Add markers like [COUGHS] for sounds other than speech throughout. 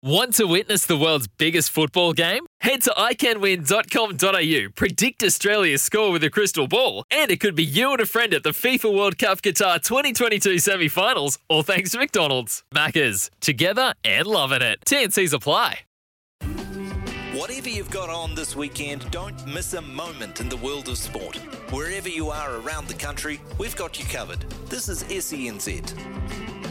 Want to witness the world's biggest football game? Head to iCanWin.com.au, predict Australia's score with a crystal ball, and it could be you and a friend at the FIFA World Cup Qatar 2022 semi finals, all thanks to McDonald's. Maccas, together and loving it. TNC's apply. Whatever you've got on this weekend, don't miss a moment in the world of sport. Wherever you are around the country, we've got you covered. This is SENZ.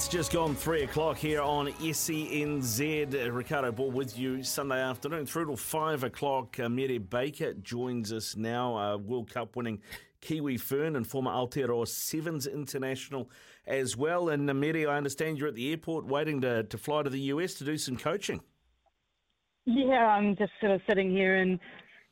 It's just gone three o'clock here on SENZ. Ricardo Ball with you Sunday afternoon through till five o'clock. Uh, Mere Baker joins us now, uh, World Cup winning Kiwi Fern and former Aotearoa Sevens international as well. And uh, Mere, I understand you're at the airport waiting to, to fly to the US to do some coaching. Yeah, I'm just sort of sitting here and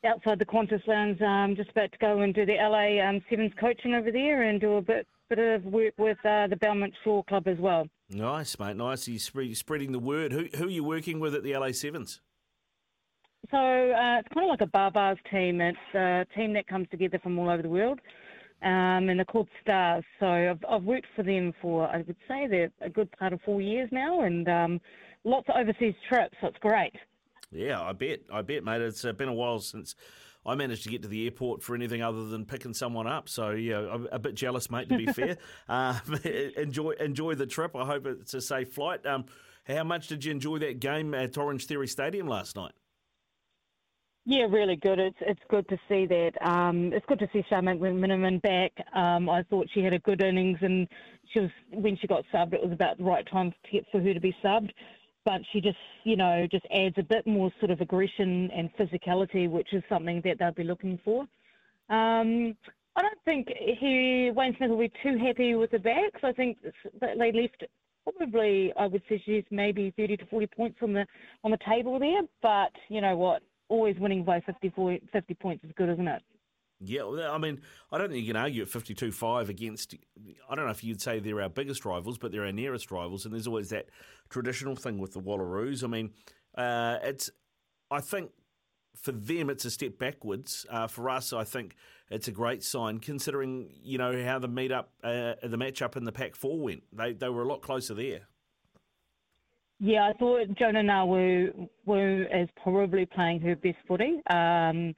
outside the Qantas Lounge. I'm just about to go and do the LA um, Sevens coaching over there and do a bit bit of work with uh, the Belmont Shore Club as well. Nice, mate. Nice. You're spreading the word. Who, who are you working with at the LA Sevens? So uh, it's kind of like a bar bars team. It's a team that comes together from all over the world, um, and they're called Stars. So I've, I've, worked for them for I would say they're a good part of four years now, and um, lots of overseas trips. So it's great. Yeah, I bet. I bet, mate. It's uh, been a while since I managed to get to the airport for anything other than picking someone up. So yeah, I'm a bit jealous, mate. To be [LAUGHS] fair, uh, [LAUGHS] enjoy enjoy the trip. I hope it's a safe flight. Um, how much did you enjoy that game at Orange Theory Stadium last night? Yeah, really good. It's it's good to see that. Um, it's good to see Charmaine McMenamin back. Um, I thought she had a good innings, and she was when she got subbed, it was about the right time for her to be subbed but she just, you know, just adds a bit more sort of aggression and physicality, which is something that they'll be looking for. Um, I don't think he Wayne Smith will be too happy with the backs. I think that they left probably, I would suggest maybe 30 to 40 points on the on the table there. But you know what? Always winning by 50, 50 points is good, isn't it? Yeah, I mean, I don't think you can argue at 52 5 against. I don't know if you'd say they're our biggest rivals, but they're our nearest rivals. And there's always that traditional thing with the Wallaroos. I mean, uh, it's. I think for them, it's a step backwards. Uh, for us, I think it's a great sign considering you know how the meet up, uh, the match up in the Pac Four went. They they were a lot closer there. Yeah, I thought Joanah Ngan-Woo is probably playing her best footy. Um,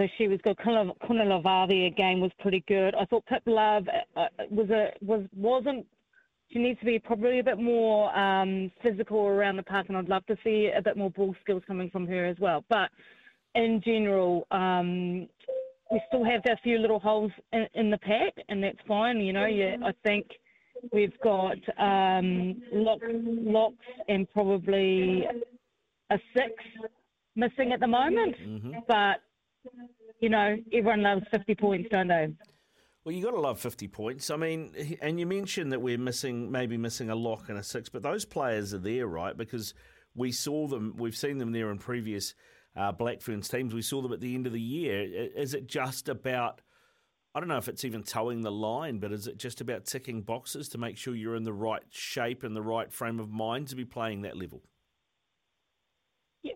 so she was good. Kunalavavi again was pretty good. I thought Pip Love uh, uh, was a was wasn't. She needs to be probably a bit more um, physical around the park, and I'd love to see a bit more ball skills coming from her as well. But in general, um, we still have a few little holes in, in, the pack, and that's fine. You know, yeah, I think we've got um, locks, locks, and probably a six missing at the moment, mm-hmm. but you know, everyone loves 50 points, don't they? Well, you got to love 50 points. I mean, and you mentioned that we're missing, maybe missing a lock and a six, but those players are there, right? Because we saw them, we've seen them there in previous uh, Black Ferns teams. We saw them at the end of the year. Is it just about, I don't know if it's even towing the line, but is it just about ticking boxes to make sure you're in the right shape and the right frame of mind to be playing that level?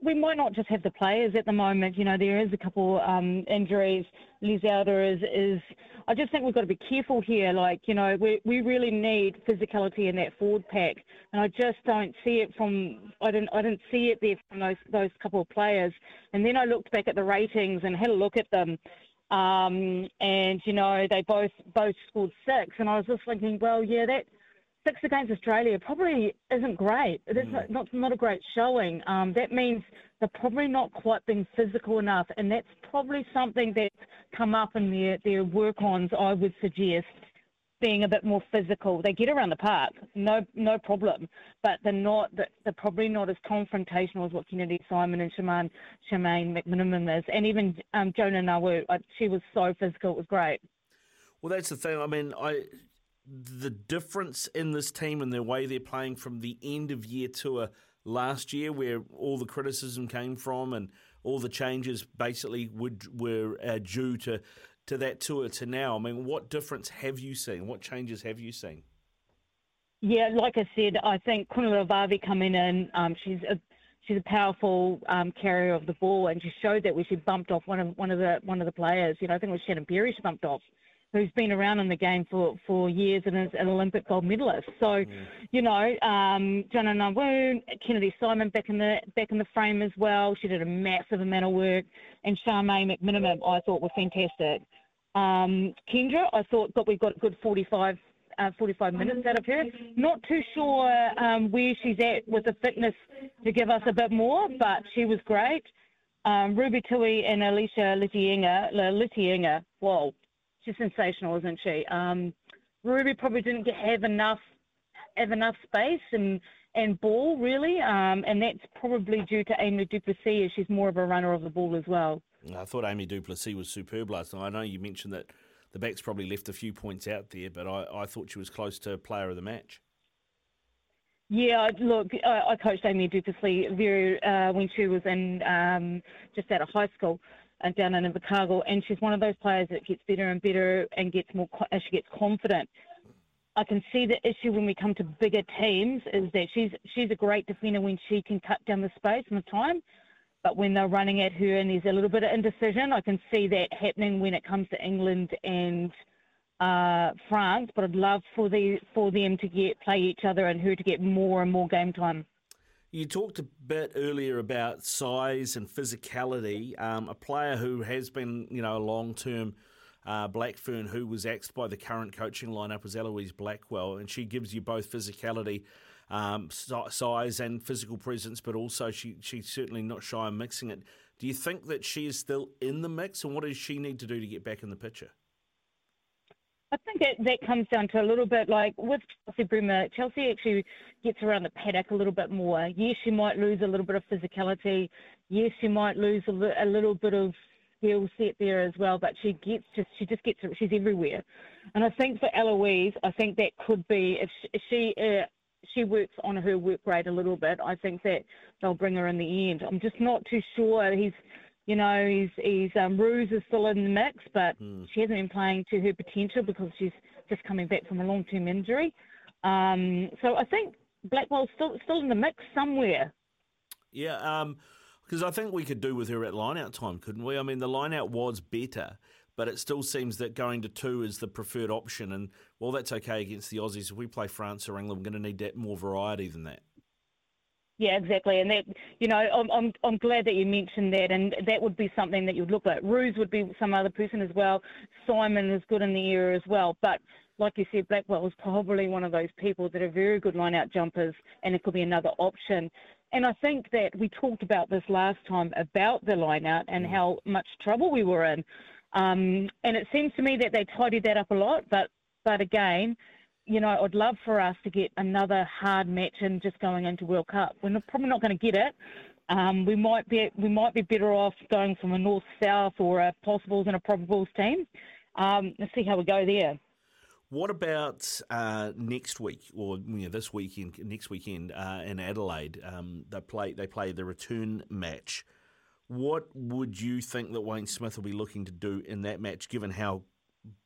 We might not just have the players at the moment. You know, there is a couple um, injuries. Liz Elder is, is. I just think we've got to be careful here. Like, you know, we we really need physicality in that forward pack, and I just don't see it from. I didn't I didn't see it there from those those couple of players. And then I looked back at the ratings and had a look at them. Um, and you know they both both scored six, and I was just thinking, well, yeah, that six against Australia probably isn't great. It's mm. not, not a great showing. Um, that means they're probably not quite being physical enough, and that's probably something that's come up in their, their work-ons, I would suggest, being a bit more physical. They get around the park, no no problem, but they're not. They're probably not as confrontational as what Kennedy Simon and Charmaine, Charmaine McMenamin is, and even um, Joanah Ngan-Woo. She was so physical; it was great. Well, that's the thing. I mean, I the difference in this team and the way they're playing from the end of year to a last year, where all the criticism came from and all the changes basically would were uh, due to to that tour to now. I mean, what difference have you seen? What changes have you seen? Yeah, like I said, I think Vavi coming in, um, she's a she's a powerful um, carrier of the ball, and she showed that when she bumped off one of one of the one of the players. You know, I think it was Shannon Parry she bumped off, who's been around in the game for, for years and is an Olympic gold medalist. So, yeah. you know, um, Joanah Ngan-Woo, Kennedy Simon back in the back in the frame as well. She did a massive amount of work, and Charmaine McMenamin I thought were fantastic. Um, Kendra, I thought that we got a good 45 uh, 45 minutes out of her. Not too sure um, where she's at with the fitness to give us a bit more, but she was great. Um, Ruby Tui and Ayesha Leti-I'iga, Leti-I'iga, whoa, she's sensational, isn't she? Um, Ruby probably didn't have enough have enough space and and ball really, um, and that's probably due to Amy du Plessis as she's more of a runner of the ball as well. I thought Amy du Plessis was superb last night. I know you mentioned that the backs probably left a few points out there, but I, I thought she was close to player of the match. Yeah, look, I, coached Amy du Plessis very uh, when she was in um, just out of high school down in Invercargill, and she's one of those players that gets better and better and gets more as she gets confident. I can see the issue when we come to bigger teams is that she's she's a great defender when she can cut down the space and the time, but when they're running at her and there's a little bit of indecision, I can see that happening when it comes to England and uh, France. But I'd love for the for them to get play each other and her to get more and more game time. You talked a bit earlier about size and physicality. Um, a player who has been, you know, a long term uh, Blackfern who was axed by the current coaching lineup was Eloise Blackwell, and she gives you both physicality um, size and physical presence, but also she, she's certainly not shy of mixing it. Do you think that she is still in the mix, and what does she need to do to get back in the picture? I think that, that comes down to a little bit like with Chelsea Bremner. Chelsea actually gets around the paddock a little bit more. Yes, she might lose a little bit of physicality. Yes, she might lose a, a little bit of skill set there as well. But she gets just she just gets she's everywhere. And I think for Eloise, I think that could be if she, if she uh, she works on her work rate a little bit, I think that they'll bring her in the end. I'm just not too sure. He's, you know, he's, he's um, Roos is still in the mix, but mm. she hasn't been playing to her potential because she's just coming back from a long-term injury. Um, so I think Blackwell's still still in the mix somewhere. Yeah, because um, I think we could do with her at line-out time, couldn't we? I mean, the line-out was better but it still seems that going to two is the preferred option. And while that's okay against the Aussies, if we play France or England, we're going to need that more variety than that. Yeah, exactly, and that you know, I'm I'm I'm glad that you mentioned that, and that would be something that you'd look at. Roos would be some other person as well. Simon is good in the area as well, but like you said, Blackwell is probably one of those people that are very good line-out jumpers, and it could be another option. And I think that we talked about this last time about the line-out and mm. how much trouble we were in. Um, and it seems to me that they tidied that up a lot. But but again, you know, I'd love for us to get another hard match and just going into World Cup. We're not, probably not going to get it. Um, we might be we might be better off going from a north south or a possibles and a probables team. Um, let's see how we go there. What about uh, next week or you know, this weekend? Next weekend uh, in Adelaide, um, they play they play the return match. What would you think that Wayne Smith will be looking to do in that match, given how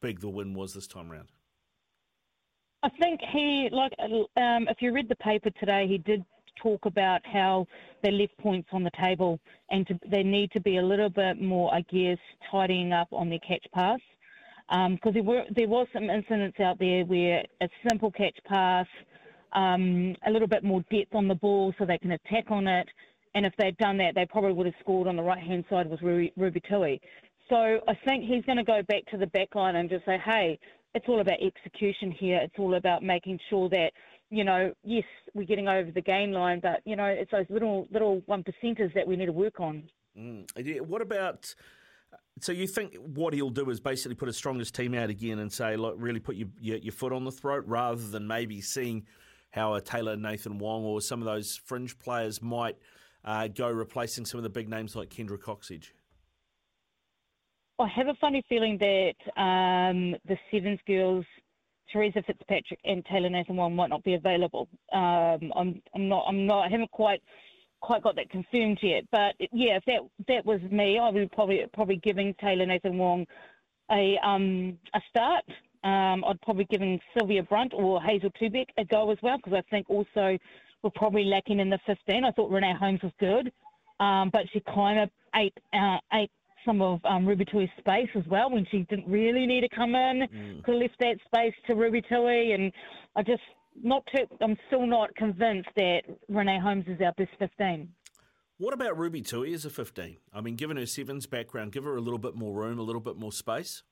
big the win was this time round? I think he, like, um, if you read the paper today, he did talk about how they left points on the table and to, they need to be a little bit more, I guess, tidying up on their catch pass. Because um, there, there was some incidents out there where a simple catch pass, um, a little bit more depth on the ball so they can attack on it, and if they'd done that, they probably would have scored on the right hand side with Ruby, Ruby Tui. So I think he's going to go back to the back line and just say, hey, it's all about execution here. It's all about making sure that, you know, yes, we're getting over the gain line, but, you know, it's those little little one percenters that we need to work on. Mm. What about. So you think what he'll do is basically put his strongest team out again and say, look, really put your, your, your foot on the throat rather than maybe seeing how a Tyla Nathan-Wong or some of those fringe players might – uh, go replacing some of the big names like Kendra Cocksedge? I have a funny feeling that um, the Sevens girls Theresa Fitzpatrick and Tyla Nathan-Wong might not be available. Um, I'm, I'm not, I'm not, I haven't quite, quite got that confirmed yet. But yeah, if that that was me, I would probably probably giving Tyla Nathan-Wong a um a start. Um, I'd probably giving Sylvia Brunt or Hazel Tubic a go as well because I think also we're probably lacking in the 15. I thought Renee Holmes was good, um, but she kind of ate uh, ate some of um, Ruby Tui's space as well when she didn't really need to come in. Mm. Could have left that space to Ruby Tui, and I just not too. I'm still not convinced that Renee Holmes is our best 15. What about Ruby Tui as a 15? I mean, given her sevens background, give her a little bit more room, a little bit more space.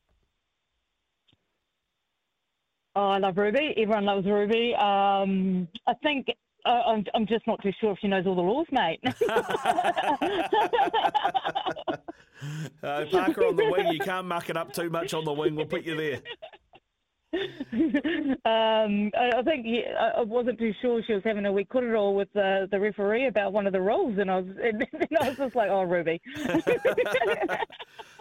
Oh, I love Ruby. Everyone loves Ruby. Um, I think uh, I'm, I'm just not too sure if she knows all the laws, mate. [LAUGHS] [LAUGHS] Uh, Parker on the wing, you can't muck it up too much on the wing. We'll put you there. [LAUGHS] um, I, think yeah, I wasn't too sure she was having a wee it all with the, the referee about one of the rules, and I was [LAUGHS] and I was just like, oh, Ruby. [LAUGHS]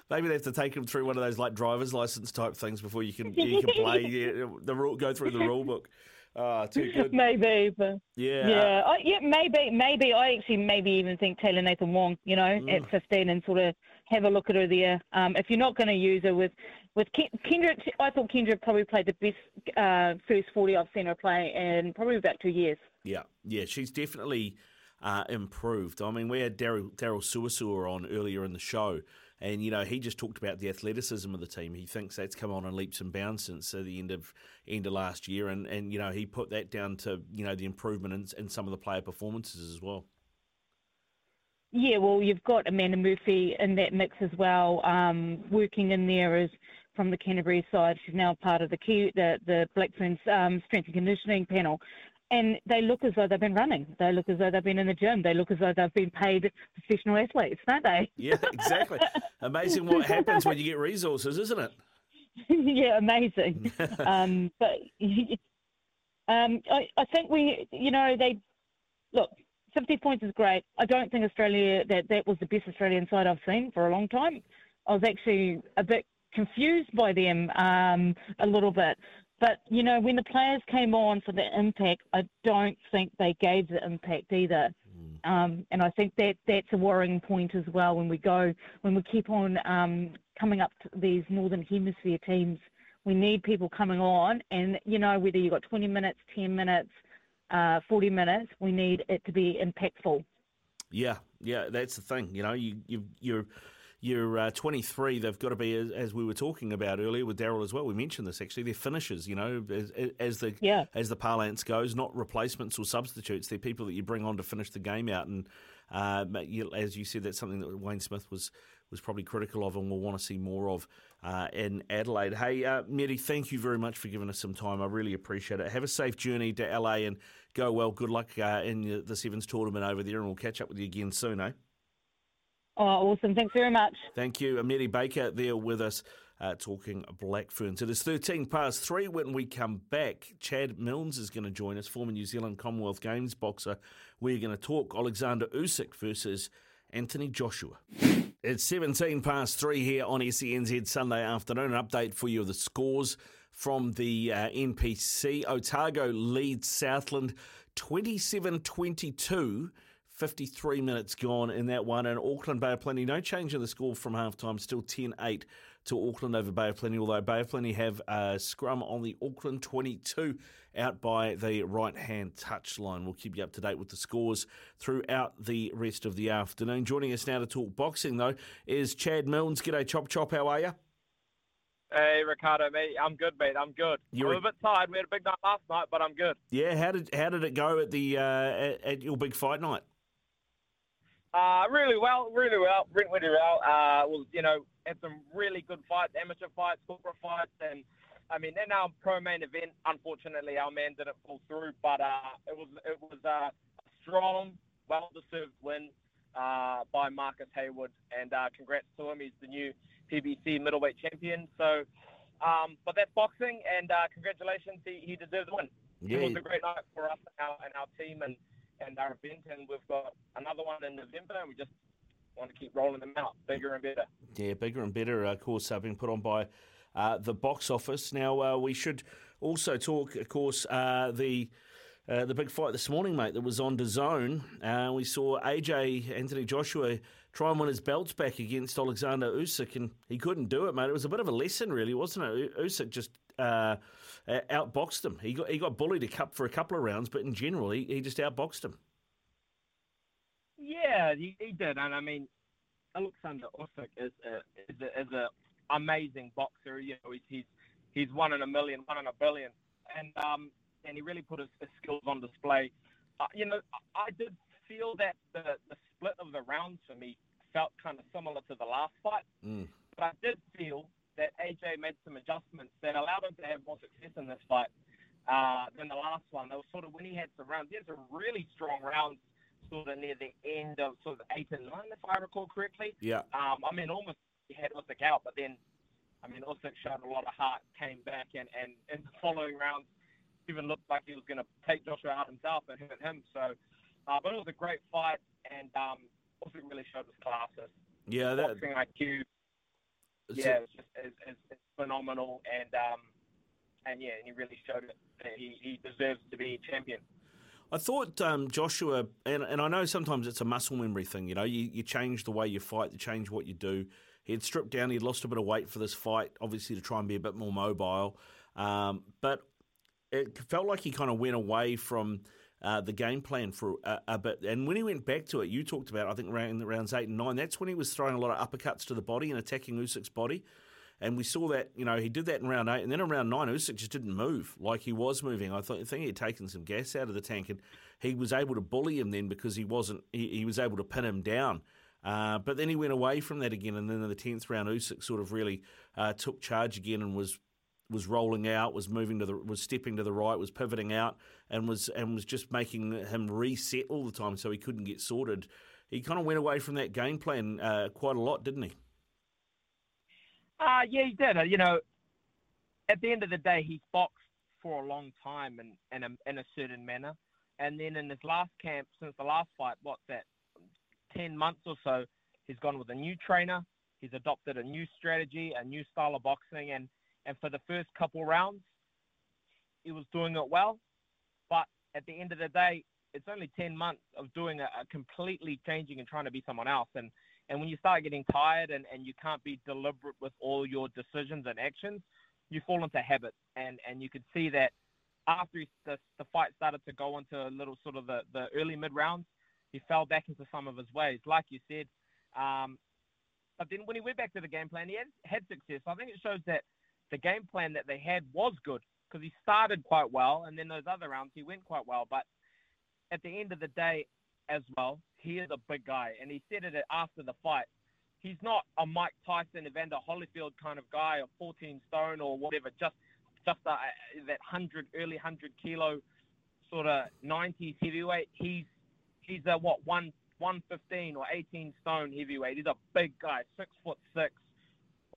Maybe they have to take him through one of those like driver's license type things before you can you can play yeah, the rule, go through the rule book. Ah, too good. maybe, but Yeah. yeah, I, yeah, maybe, maybe. I actually maybe even think Tyla Nathan-Wong, you know, Mm. at 15, and sort of have a look at her there. Um, if you're not going to use her with with Ken- Kendra, I thought Kendra probably played the best uh, first 40 I've seen her play in probably about two years. Yeah, yeah, she's definitely uh, improved. I mean, we had Daryl Suasua on earlier in the show, and you know he just talked about the athleticism of the team. He thinks that's come on in leaps and bounds since uh, the end of end of last year, and, and you know he put that down to you know the improvement in, in some of the player performances as well. Yeah, well, you've got Amanda Murphy in that mix as well, um, working in there as from the Canterbury side. She's now part of the key, the the Black Ferns um, strength and conditioning panel, and they look as though they've been running. They look as though they've been in the gym. They look as though they've been paid professional athletes, don't they? [LAUGHS] Yeah, exactly. Amazing what happens when you get resources, isn't it? [LAUGHS] yeah, amazing. [LAUGHS] um, but um, I, I think we, you know, they look. 50 points is great. I don't think Australia that that was the best Australian side I've seen for a long time. I was actually a bit confused by them um, a little bit. But you know, when the players came on for the impact, I don't think they gave the impact either. Um, and I think that that's a worrying point as well when we go when we keep on um, coming up to these northern hemisphere teams. We need people coming on, and you know whether you've got 20 minutes, 10 minutes, uh, 40 minutes, we need it to be impactful. Yeah, yeah, that's the thing. You know, you you you're you're uh, 23. They've got to be as, as we were talking about earlier with Daryl as well. We mentioned this actually. They're finishers. You know, as, as the Yeah. as the parlance goes, not replacements or substitutes. They're people that you bring on to finish the game out. And uh, as you said, that's something that Wayne Smith was was probably critical of, and we'll want to see more of uh, in Adelaide. Hey, uh, Mary, thank you very much for giving us some time. I really appreciate it. Have a safe journey to LA and go well. Good luck uh, in the Sevens tournament over there, and we'll catch up with you again soon, eh? Oh, awesome. Thanks very much. Thank you. Amiri Baker there with us uh, talking Black Ferns. It is 13 past three when we come back. Chad Milnes is going to join us, former New Zealand Commonwealth Games boxer. We're going to talk Alexander Usyk versus Anthony Joshua. It's 17 past three here on SENZ Sunday afternoon. An update for you of the scores from the uh, NPC. Otago leads Southland 27 22. 53 minutes gone in that one. And Auckland Bay of Plenty, no change in the score from half time, still 10 8 to Auckland over Bay of Plenty, although Bay of Plenty have a scrum on the Auckland 22 out by the right hand touchline. We'll keep you up to date with the scores throughout the rest of the afternoon. Joining us now to talk boxing, though, is Chad Milnes. G'day, Chop Chop. How are you? Hey, Ricardo, mate. I'm good, mate. I'm good. You're I'm a bit tired. We had a big night last night, but I'm good. Yeah, how did how did it go at the uh, at, at your big fight night? Uh, really well, really well. Went really well. Uh, was you know had some really good fights, amateur fights, corporate fights, and I mean in our pro main event, unfortunately our man didn't pull through, but uh, it was it was uh, a strong, well deserved win uh, by Marcus Haywood, and uh, congrats to him. He's the new PBC middleweight champion. So, um, but that's boxing, and uh, congratulations, he, he deserves the win. Yeah. It was a great night for us and our, and our team and, and our event, and we've got another one in November, and we just want to keep rolling them out bigger and better. Yeah, bigger and better, of course, uh, being put on by uh, the box office. Now, uh, we should also talk, of course, uh, the uh, the big fight this morning, mate, that was on the zone. Uh, we saw AJ Anthony Joshua try and win his belts back against Alexander Usyk, and he couldn't do it, mate. It was a bit of a lesson, really, wasn't it? Usyk just outboxed him. He got he got bullied a cup for a couple of rounds, but in general, he, he just outboxed him. Yeah, he, he did, and I mean, Alexander Usyk is a, is a, is a amazing boxer. You know, he's, he's he's one in a million, one in a billion, and um, and he really put his, his skills on display. Uh, you know, I did feel that the, the split of the rounds for me felt kind of similar to the last fight, mm. but I did feel that AJ made some adjustments that allowed him to have more success in this fight uh, than the last one. They was sort of when he had some rounds, he had some really strong rounds sort of near the end of sort of eight and nine, if I recall correctly. Yeah. Um, I mean, almost he had Usyk out, but then, I mean, Usyk showed a lot of heart, came back, and, and in the following rounds, even looked like he was going to take Joshua out himself and hurt him. So, uh, but it was a great fight, and um, also really showed his classes. Yeah, that boxing IQ. Yeah, it's just phenomenal, and um, and yeah, and he really showed it. That he, he deserves to be champion. I thought um, Joshua, and, and I know sometimes it's a muscle memory thing. You know, you, you change the way you fight, you change what you do. He had stripped down, he'd lost a bit of weight for this fight, obviously to try and be a bit more mobile. Um, but it felt like he kind of went away from uh, the game plan for a, a, bit. And when he went back to it, you talked about, I think, around rounds eight and nine, that's when he was throwing a lot of uppercuts to the body and attacking Usyk's body. And we saw that, you know, he did that in round eight. And then in round nine, Usyk just didn't move like he was moving. I, thought, I think he had taken some gas out of the tank. And he was able to bully him then because he wasn't, he, he was able to pin him down. Uh, but then he went away from that again, and then in the tenth round, Usyk sort of really uh, took charge again and was was rolling out, was moving to the, was stepping to the right, was pivoting out, and was and was just making him reset all the time, so he couldn't get sorted. He kind of went away from that game plan uh, quite a lot, didn't he? Uh, yeah, he did. Uh, you know, at the end of the day, he's boxed for a long time in in a, in a certain manner, and then in his last camp, since the last fight, what's that, ten months or so, he's gone with a new trainer. He's adopted a new strategy, a new style of boxing, and and for the first couple rounds, he was doing it well. But at the end of the day, it's only 10 months of doing a, a completely changing and trying to be someone else. And, and when you start getting tired and, and you can't be deliberate with all your decisions and actions, you fall into habit. And, and you could see that after the, the fight started to go into a little sort of the, the early mid rounds, he fell back into some of his ways. Like you said, um, but then when he went back to the game plan, he had, had success. I think it shows that the game plan that they had was good because he started quite well, and then those other rounds he went quite well. But at the end of the day, as well, he is a big guy, and he said it after the fight. He's not a Mike Tyson, Evander Holyfield kind of guy, or 14 stone or whatever, just just a, that hundred early hundred kilo sort of 90s heavyweight. He's he's a what one 115 or 18 stone heavyweight. He's a big guy, six foot six,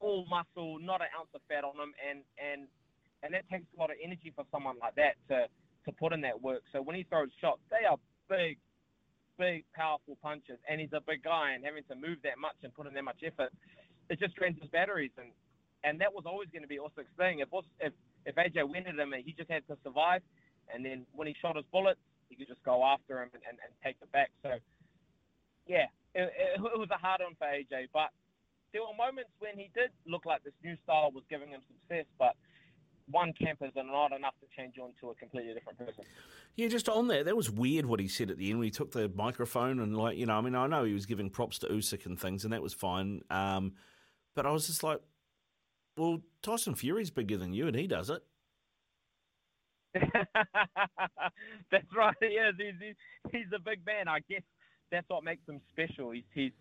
all muscle, not an ounce of fat on him, and and and that takes a lot of energy for someone like that to to put in that work. So when he throws shots, they are big, big, powerful punches, and he's a big guy, and having to move that much and put in that much effort, it just drains his batteries, and and that was always going to be Usyk's thing. If if if AJ went at him, he just had to survive, and then when he shot his bullets, he could just go after him and, and, and take it back. So yeah, it, it, it was a hard one for AJ, but there were moments when he did look like this new style was giving him success, but one camp is not enough to change you into a completely different person. Yeah, just on that, that was weird what he said at the end when he took the microphone and like you know, I mean, I know he was giving props to Usyk and things, and that was fine. Um, but I was just like, well, Tyson Fury's bigger than you, and he does it. [LAUGHS] that's right. Yeah, he's, he's, he's a big man. I guess that's what makes him special. He's he's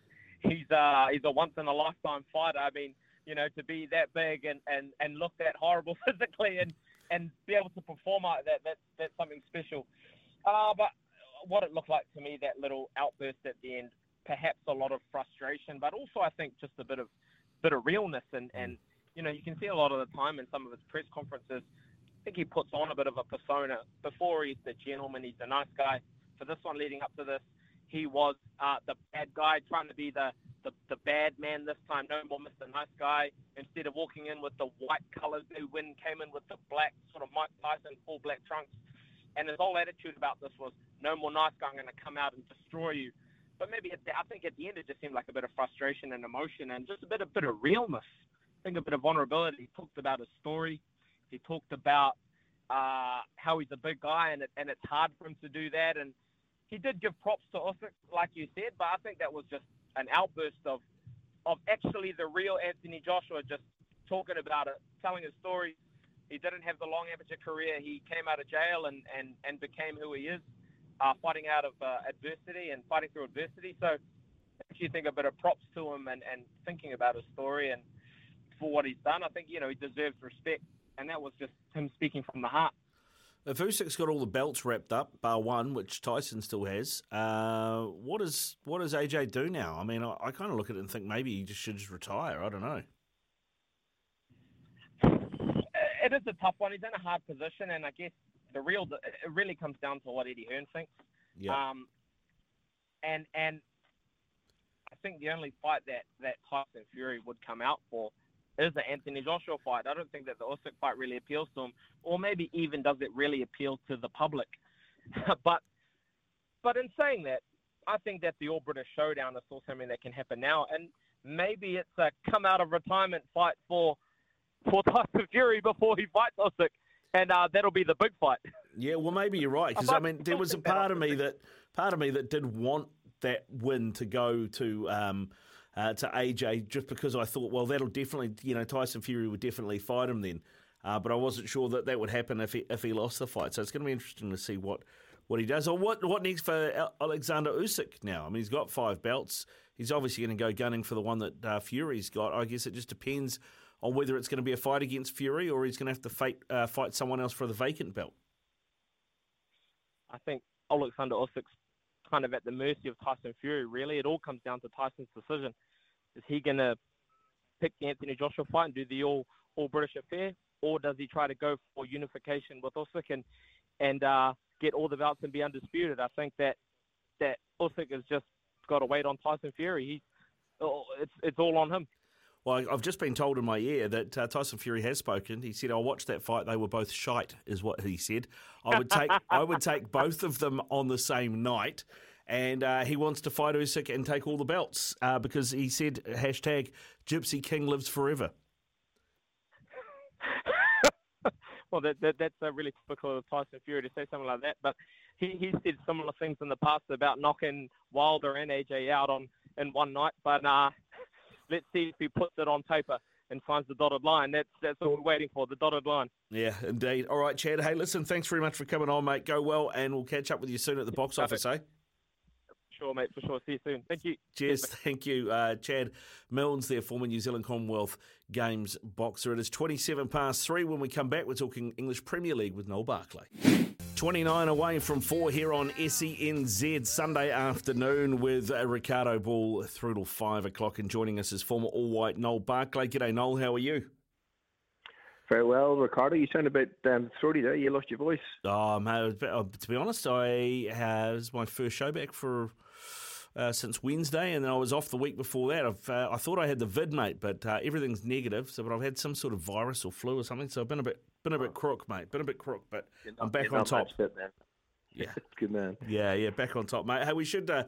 he's uh he's a once in a lifetime fighter. I mean, you know, to be that big and and and look that horrible [LAUGHS] physically and and be able to perform like that that's that's something special. Uh, but what it looked like to me, that little outburst at the end, perhaps a lot of frustration, but also I think just a bit of bit of realness and and you know you can see a lot of the time in some of his press conferences. I think he puts on a bit of a persona. Before he's the gentleman, he's the nice guy. For this one leading up to this, he was uh, the bad guy trying to be the, the the, bad man this time, no more Mr. Nice Guy. Instead of walking in with the white colours, they win came in with the black sort of Mike Tyson full black trunks. And his whole attitude about this was, no more nice guy, I'm going to come out and destroy you. But maybe the, I think at the end it just seemed like a bit of frustration and emotion and just a bit, a bit of realness. I think a bit of vulnerability. He talked about his story. He talked about uh, how he's a big guy and it, and it's hard for him to do that. And he did give props to Usyk, like you said, but I think that was just an outburst of of actually the real Anthony Joshua just talking about it, telling his story. He didn't have the long amateur career. He came out of jail and, and, and became who he is, uh, fighting out of uh, adversity and fighting through adversity. So if you think a bit of props to him and, and thinking about his story and for what he's done, I think, you know, he deserves respect. And that was just him speaking from the heart. If Usyk's got all the belts wrapped up, bar one, which Tyson still has, uh, what does what does AJ do now? I mean, I, I kind of look at it and think maybe he just should just retire. I don't know. It is a tough one. He's in a hard position, and I guess the real it really comes down to what Eddie Hearn thinks. Yeah. Um, and and I think the only fight that that Tyson Fury would come out for is the Anthony Joshua fight. I don't think that the Usyk fight really appeals to him, or maybe even does it really appeal to the public. [LAUGHS] but but in saying that, I think that the All British Showdown is still something that can happen now, and maybe it's a come out of retirement fight for for Tyson Fury before he fights Usyk, and uh, that'll be the big fight. Yeah, well, maybe you're right because I mean, there was a part of me that part of me that did want that win to go to. Um, uh, to AJ just because I thought, well, that'll definitely, you know, Tyson Fury would definitely fight him then. Uh, but I wasn't sure that that would happen if he if he lost the fight. So it's going to be interesting to see what, what he does. Or what what next for Alexander Usyk now? I mean, he's got five belts. He's obviously going to go gunning for the one that uh, Fury's got. I guess it just depends on whether it's going to be a fight against Fury or he's going to have to fight uh, fight someone else for the vacant belt. I think Alexander Usyk's kind of at the mercy of Tyson Fury. Really, it all comes down to Tyson's decision. Is he going to pick the Anthony Joshua fight and do the all all British affair, or does he try to go for unification with Usyk and and uh, get all the belts and be undisputed? I think that that Usyk has just got to wait on Tyson Fury. He's oh, it's it's all on him. Well, I've just been told in my ear that uh, Tyson Fury has spoken. He said, "I watched that fight; they were both shite," is what he said. I would take [LAUGHS] I would take both of them on the same night and uh, he wants to fight Usyk and take all the belts uh, because he said hashtag Gypsy King lives forever. [LAUGHS] well, that, that, that's uh, really typical of Tyson Fury to say something like that. But he, he said similar things in the past about knocking Wilder and AJ out on in one night. But uh, [LAUGHS] let's see if he puts it on paper and finds the dotted line. That's that's all we're waiting for, the dotted line. Yeah, indeed. All right, Chad. Hey, listen, thanks very much for coming on, mate. Go well, and we'll catch up with you soon at the box Perfect. office, eh? Sure, mate, for sure. See you soon. Thank you. Cheers. Thank you. Uh, Chad Milnes, there, former New Zealand Commonwealth Games boxer. It is 27 past three. When we come back, we're talking English Premier League with Noel Barclay. 29 away from four here on SENZ Sunday afternoon with uh, Ricardo Ball through till five o'clock. And joining us is former All White Noel Barclay. G'day, Noel. How are you? Very well, Ricardo. You sound a bit um, throaty there. You lost your voice. Oh, man, uh, to be honest, I has my first show back for uh, since Wednesday, and then I was off the week before that. I've, uh, I thought I had the vid, mate, but uh, everything's negative. So, but I've had some sort of virus or flu or something. So I've been a bit, been a bit crook, mate. Been a bit crook, but not, I'm back on top. Fit. Yeah, [LAUGHS] good man. Yeah, yeah, back on top, mate. Hey, we should uh,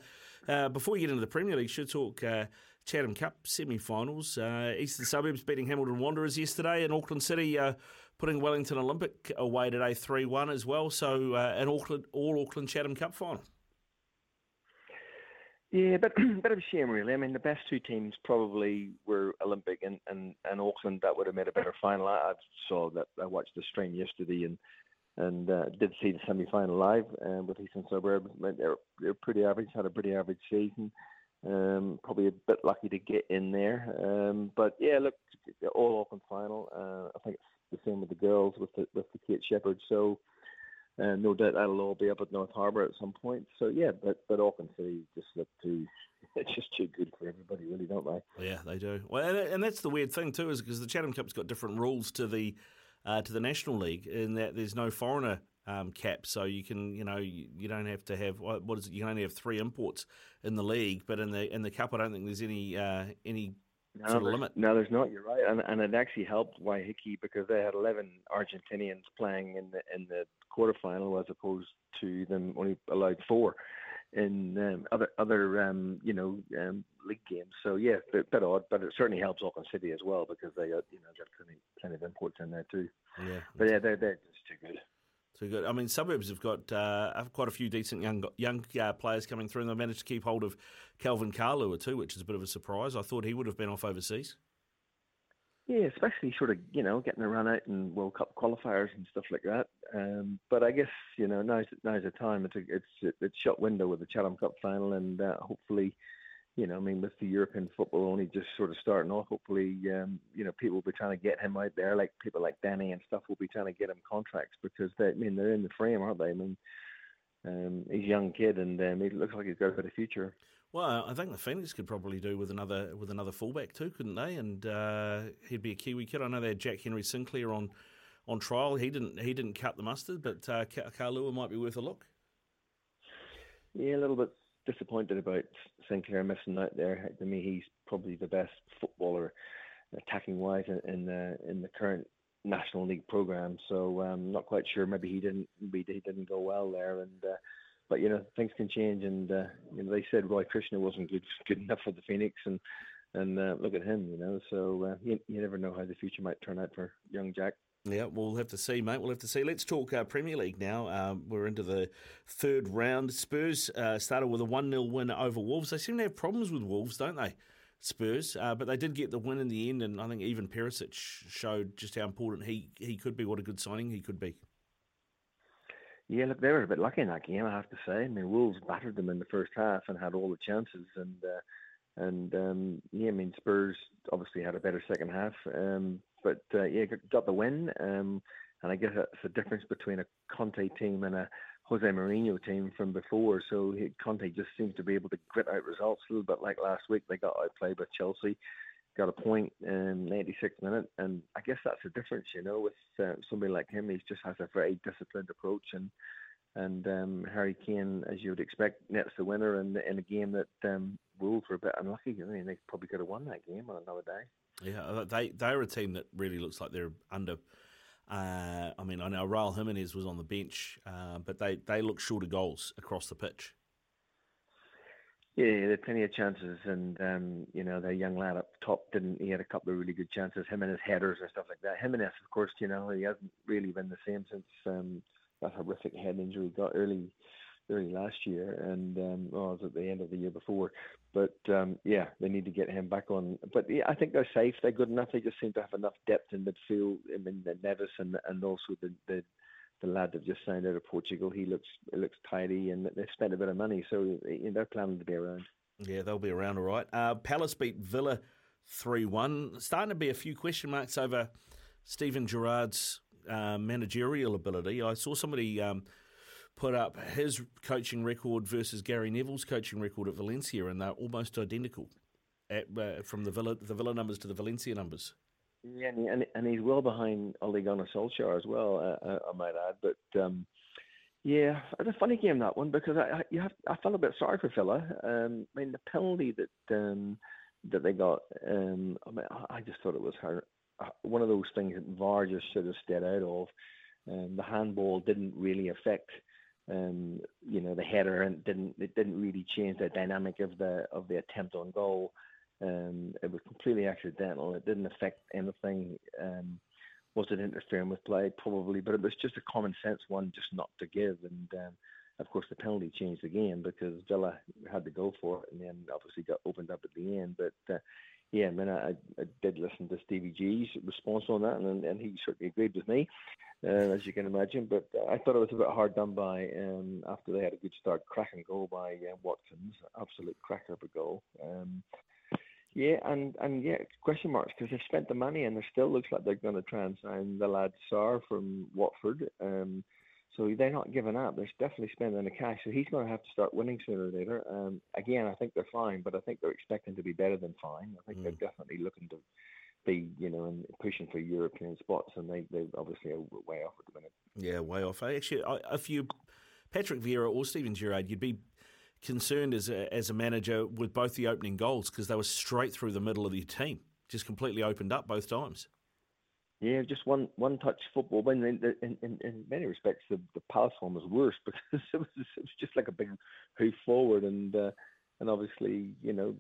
uh, before we get into the Premier League, should talk uh, Chatham Cup semi-finals. Eastern Suburbs beating Hamilton Wanderers yesterday, and Auckland City putting Wellington Olympic away today, three-one as well. So an Auckland, all Auckland Chatham Cup final. Yeah, but [CLEARS THROAT] bit of a shame, really. I mean, the best two teams probably were Olympic and, and, and Auckland. That would have made a better final. I, I saw that. I watched the stream yesterday and and uh, did see the semi final live uh, with Eastern Suburbs. They're they're pretty average. Had a pretty average season. Um, probably a bit lucky to get in there. Um, but yeah, look, all Auckland final. Uh, I think it's the same with the girls with the with the Kate Sheppard. So and no doubt that'll all be up at North Harbour at some point. So yeah, but but Auckland City just look too. [LAUGHS] It's just too good for everybody, really, don't they? Yeah, they do. Well, and that's the weird thing too, is because the Chatham Cup's got different rules to the uh, to the National League in that there's no foreigner um, cap, so you can you know you, you, don't have to have what is it? You can only have three imports in the league, but in the in the cup, I don't think there's any uh, any no, sort of limit. No, there's not. You're right, and and it actually helped Waiheke because they had 11 Argentinians playing in the in the quarterfinal as opposed to them only allowed four in um, other other um, you know um, league games. So yeah, a bit, bit odd, but it certainly helps Auckland City as well because they got you know got plenty, plenty of imports in there too. Yeah, but yeah, they're they're just too good. Too good. I mean, suburbs have got uh, quite a few decent young young uh, players coming through, and they managed to keep hold of Kelvin Kalua too, which is a bit of a surprise. I thought he would have been off overseas. Yeah, especially sort of you know getting a run out in World Cup qualifiers and stuff like that. Um, but I guess you know now's now's the time. It's a, it's it's shut window with the Chatham Cup final, and uh, hopefully, you know, I mean, with the European football only just sort of starting off, hopefully, um, you know, people will be trying to get him out there, like people like Danny and stuff will be trying to get him contracts because they, I mean, they're in the frame, aren't they? I mean, um, he's a young kid, and um, he looks like he's got a bit of future. Well, I think the Phoenix could probably do with another with another fullback too, couldn't they? And uh, he'd be a Kiwi kid. I know they had Jack Henry Sinclair on on trial. He didn't he didn't cut the mustard, but uh, Kalua might be worth a look. Yeah, a little bit disappointed about Sinclair missing out there. To me, he's probably the best footballer attacking wise in the in the current National League program. So I'm um, not quite sure. Maybe he didn't maybe he didn't go well there, and uh, but you know things can change, and uh, you know they said Roy Krishna wasn't good good enough for the Phoenix, and and uh, look at him, you know. So uh, you, you never know how the future might turn out for young Jack. Yeah, we'll have to see, mate. We'll have to see. Let's talk uh, Premier League now. Um, we're into the third round. Spurs uh, started with a 1 0 win over Wolves. They seem to have problems with Wolves, don't they? Spurs, uh, but they did get the win in the end, and I think even Perisic showed just how important he, he could be, what a good signing he could be. Yeah, look, they were a bit lucky in that game, I have to say. I mean, Wolves battered them in the first half and had all the chances, and uh, and um, yeah, I mean Spurs obviously had a better second half, um, but uh, yeah, got the win. Um, and I guess that's the difference between a Conte team and a Jose Mourinho team from before. So Conte just seems to be able to grit out results a little bit like last week. They got outplayed by Chelsea got a point in 96 minutes, and I guess that's the difference, you know, with uh, somebody like him. He just has a very disciplined approach, and and um, Harry Kane, as you would expect, nets the winner in, in a game that um, Wolves were a bit unlucky. I mean, they probably could have won that game on another day. Yeah, uh, they they're a team that really looks like they're under. Uh, I mean, I know Raul Jimenez was on the bench, uh, but they, they look short of goals across the pitch. Yeah, they had plenty of chances, and um, you know the young lad up top didn't. He had a couple of really good chances. Him and his headers and stuff like that. Jimenez, of course, you know he hasn't really been the same since um, that horrific head injury he got early, early last year, and um, well, it was at the end of the year before. But um, yeah, they need to get him back on. But yeah, I think they're safe. They're good enough. They just seem to have enough depth in midfield. I mean, the Neves and and also the the the lad that just signed out of Portugal, he looks looks tidy, and they've spent a bit of money, so they're planning to be around. Yeah, they'll be around all right. Uh, Palace beat Villa three one. Starting to be a few question marks over Steven Gerrard's uh, managerial ability. I saw somebody um, put up his coaching record versus Gary Neville's coaching record at Valencia, and they're almost identical at, uh, from the Villa the Villa numbers to the Valencia numbers. Yeah, and, and, and he's well behind Ole Gunnar Solskjaer as well. Uh, uh, I might add, but um, yeah, it's a funny game that one because I I, you have, I felt a bit sorry for Villa. Um, I mean the penalty that um, that they got, um, I mean I just thought it was her, uh, one of those things that VAR just should have stayed out of. Um, the handball didn't really affect um, you know the header and didn't it didn't really change the dynamic of the of the attempt on goal. Um, it was completely accidental. It didn't affect anything. Um, was it interfering with play? Probably, but it was just a common sense one, just not to give. And um, of course, the penalty changed the game because Villa had to go for it, and then obviously got opened up at the end. But uh, yeah, I mean, I, I did listen to Stevie G's response on that, and, and he certainly agreed with me, uh, as you can imagine. But I thought it was a bit hard done by um, after they had a good start, cracking goal by uh, Watkins, absolute cracker of a goal. Um, yeah, and and yeah, question marks because they've spent the money and it still looks like they're going to try and sign the lad Sarr from Watford. Um, so they're not giving up. They're definitely spending the cash. So he's going to have to start winning sooner or later. Um, again, I think they're fine, but I think they're expecting to be better than fine. I think mm. they're definitely looking to be, you know, and pushing for European spots, and they they obviously are way off at the minute. Yeah, way off. Actually, if you Patrick Vieira or Steven Gerrard, you'd be concerned as a, as a manager with both the opening goals because they were straight through the middle of your team, just completely opened up both times. Yeah, just one one touch football. But in, in, in, many respects, the, the Palace one was worse [LAUGHS] because it was, it was just like a big hoof forward, and uh, and obviously you know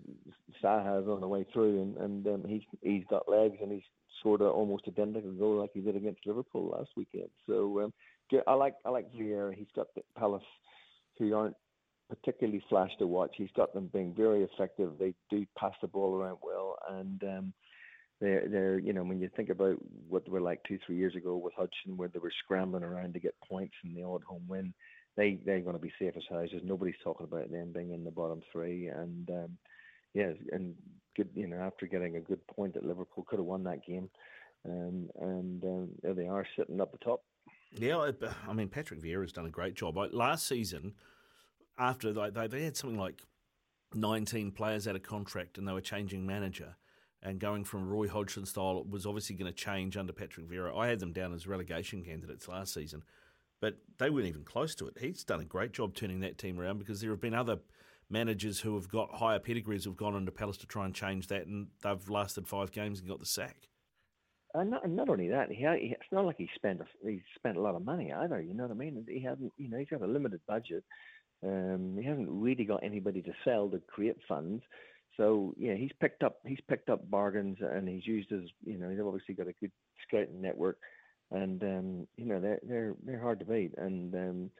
Zaha's on the way through, and and um, he's he's got legs, and he's sort of almost identical goal like he did against Liverpool last weekend. So um, I like I like Vieira. He's got the Palace who aren't particularly flash to watch. He's got them being very effective. They do pass the ball around well, and um, they're they're you know when you think about what they were like two three years ago with Hodgson, where they were scrambling around to get points and the odd home win, they they're going to be safe as houses. Nobody's talking about them being in the bottom three, and um, yeah, and good you know after getting a good point at Liverpool, could have won that game, um, and um, there they are sitting up the top. Yeah, I mean Patrick Vieira has done a great job. Last season, after they they had something like nineteen players out of contract, and they were changing manager and going from Roy Hodgson style was obviously going to change under Patrick Vieira. I had them down as relegation candidates last season, but they weren't even close to it. He's done a great job turning that team around because there have been other managers who have got higher pedigrees who've gone into Palace to try and change that, and they've lasted five games and got the sack. And not, not only that, he, it's not like he spent a, he spent a lot of money either. You know what I mean? He hasn't, you know, he's got a limited budget. Um, he hasn't really got anybody to sell to create funds. So yeah, he's picked up he's picked up bargains and he's used his you know he's obviously got a good scouting network, and um, you know they're they're they're hard to beat, and um,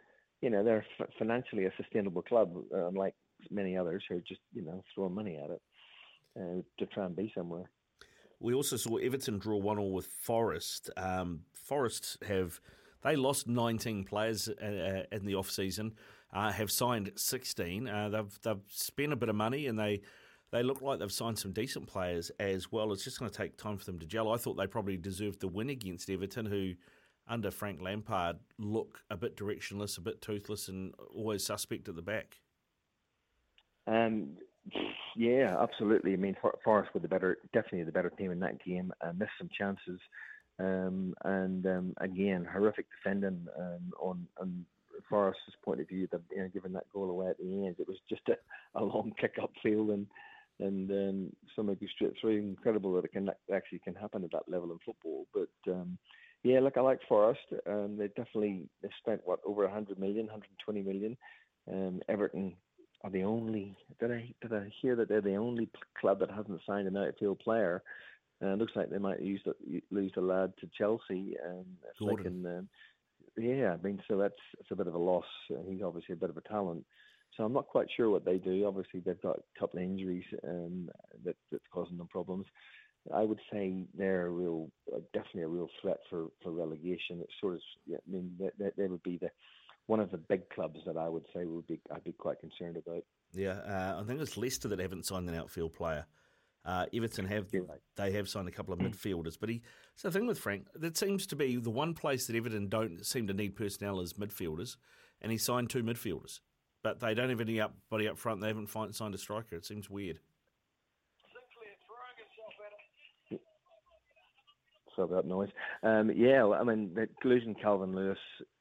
you know they're f- financially a sustainable club, uh, unlike many others who are just you know throwing money at it uh, to try and be somewhere. We also saw Everton draw one all with Forest. Um, Forest have they lost 19 players uh, uh, in the off season, uh, have signed 16. Uh, they've they've spent a bit of money and they they look like they've signed some decent players as well. It's just going to take time for them to gel. I thought they probably deserved the win against Everton, who under Frank Lampard look a bit directionless, a bit toothless, and always suspect at the back. Um, yeah, absolutely. I mean, Forest were the better, definitely the better team in that game. Uh, missed some chances, um, and um, again, horrific defending um, on on Forest's point of view. That you know, given that goal away at the end, it was just a, a long kick up field and and um, somebody straight through. Incredible that it can actually can happen at that level in football. But um, yeah, look, I like Forest. Um, they definitely they spent what over 100 million, 120 million. Um, Everton are the only. Did I did I hear that they're the only club that hasn't signed an outfield player? Uh, looks like they might use the, lose the lad to Chelsea. Um, if Gordon. they can, um, yeah, I mean, so that's it's a bit of a loss. He's obviously a bit of a talent. So I'm not quite sure what they do. Obviously, they've got a couple of injuries um, that, that's causing them problems. I would say they're a real, uh, definitely a real threat for, for relegation. It's sort of, yeah, I mean, they, they would be the one of the big clubs that I would say would be I'd be quite concerned about. Yeah, uh, I think it's Leicester that haven't signed an outfield player. Uh, Everton have right. they have signed a couple of midfielders, but he. So the thing with Frank, that seems to be the one place that Everton don't seem to need personnel is midfielders, and he signed two midfielders but they don't have anybody up front. They haven't find, signed a striker. It seems weird. So that noise. Um, yeah, I mean, losing Calvert-Lewin,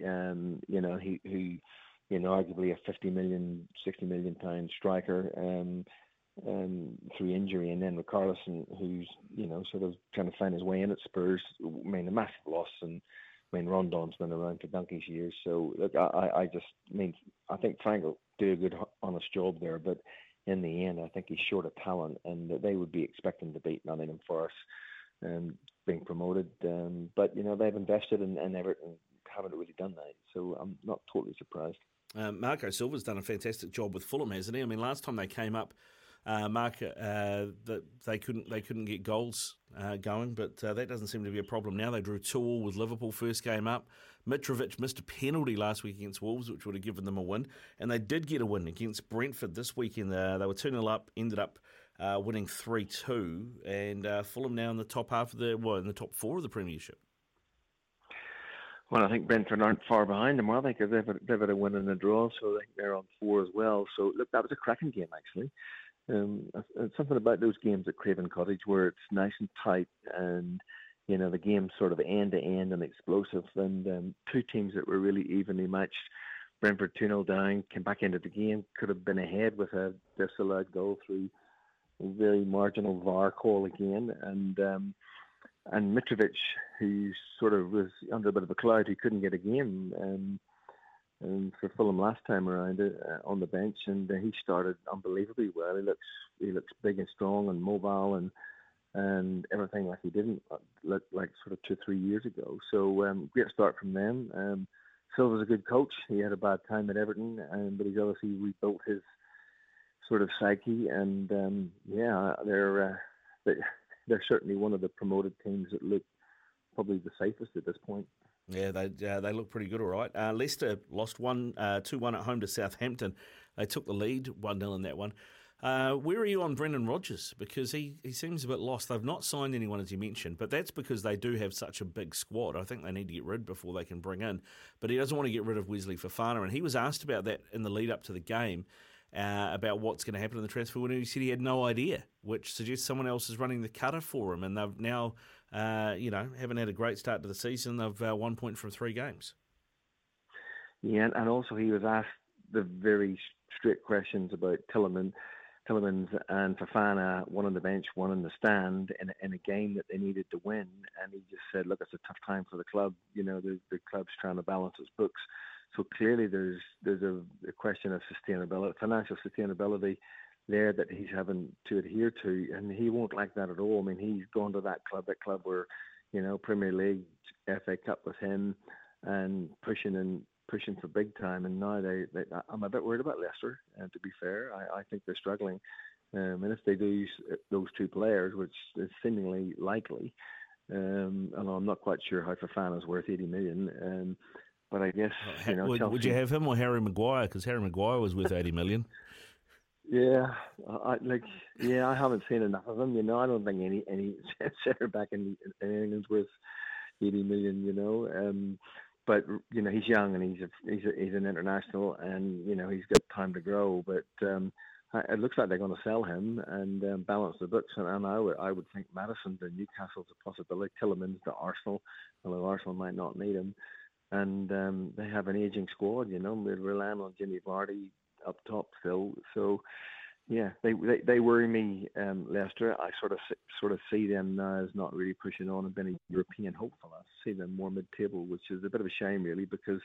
um, you know, he who, you know, arguably a 50 million, 60 million pound striker um, um, through injury, and then Richarlison, who's you know sort of trying to find his way in at Spurs. I mean, a massive loss and I mean, Rondon's been around for donkey's years, so look, I, I just I mean, I think Frank will do a good, honest job there, but in the end, I think he's short of talent, and that they would be expecting to beat Nottingham Forest and being promoted. Um, but you know, they've invested in, in Everton, haven't really done that, so I'm not totally surprised. Um, Marco Silva's done a fantastic job with Fulham, hasn't he? I mean, last time they came up uh, Mark, uh, they couldn't they couldn't get goals uh, going, but uh, that doesn't seem to be a problem now. They drew two all with Liverpool first game up. Mitrovic missed a penalty last week against Wolves, which would have given them a win, and they did get a win against Brentford this weekend. Uh, they were two 0 up, ended up uh, winning three two, and Fulham now in the top half of the well in the top four of the Premiership. Well, I think Brentford aren't far behind them, are they? Because they've, they've had a win and a draw, so they're on four as well. So, look, that was a cracking game, actually. Um, something about those games at Craven Cottage where it's nice and tight and you know the game's sort of end to end and explosive and um, two teams that were really evenly matched. Brentford 2 0 down, came back into the game, could have been ahead with a disallowed goal through a very marginal VAR call again. And um, and Mitrovic, who sort of was under a bit of a cloud, who couldn't get a game. Um, um, for Fulham last time around uh, on the bench, and uh, he started unbelievably well. He looks he looks big and strong and mobile and and everything like he didn't uh, look like sort of two three years ago. So um, great start from them. Um, Silva's a good coach. He had a bad time at Everton, um, but he's obviously rebuilt his sort of psyche, and um, yeah, they're uh, [LAUGHS] they're certainly one of the promoted teams that look probably the safest at this point. Yeah, they uh, they look pretty good, all right. Uh, Leicester lost one uh, two one at home to Southampton. They took the lead one 0 in that one. Uh, where are you on Brendan Rodgers? Because he, he seems a bit lost. They've not signed anyone, as you mentioned, but that's because they do have such a big squad. I think they need to get rid before they can bring in. But he doesn't want to get rid of Wesley Fofana, and he was asked about that in the lead up to the game. Uh, about what's going to happen in the transfer window, he said he had no idea, which suggests someone else is running the cutter for him, and they've now uh, you know, haven't had a great start to the season. They've uh, one point from three games. Yeah, and also he was asked the very strict questions about Tielemans, Tielemans and Fofana, one on the bench, one on the stand, in a, in a game that they needed to win. And he just said, "Look, it's a tough time for the club. You know, the, the club's trying to balance its books." So clearly, there's there's a, a question of sustainability, financial sustainability there that he's having to adhere to, and he won't like that at all. I mean, he's gone to that club, that club where, you know, Premier League, FA Cup with him, and pushing and pushing for big time. And now they, they I'm a bit worried about Leicester. And to be fair, I, I think they're struggling. Um, and if they do those two players, which is seemingly likely, um, and I'm not quite sure how Fofana is worth 80 million. Um, but I guess you know, would, Chelsea... would you have him or Harry Maguire? Because Harry Maguire was worth 80 million. Yeah, I like. Yeah, I haven't seen enough of him. You know, I don't think any any [LAUGHS] centre back in, in England's worth eighty million. You know, um, but you know he's young and he's a, he's a, he's an international and you know he's got time to grow. But um, it looks like they're going to sell him and um, balance the books. And, and I would I would think Maddison to Newcastle's a possibility. Tielemans to Arsenal, although Arsenal might not need him. And um, they have an aging squad, you know. We're relying on Jimmy Vardy, up top still. So yeah, they they, they worry me, um, Leicester. I sort of sort of see them as not really pushing on and being a European hopeful. I see them more mid-table, which is a bit of a shame really because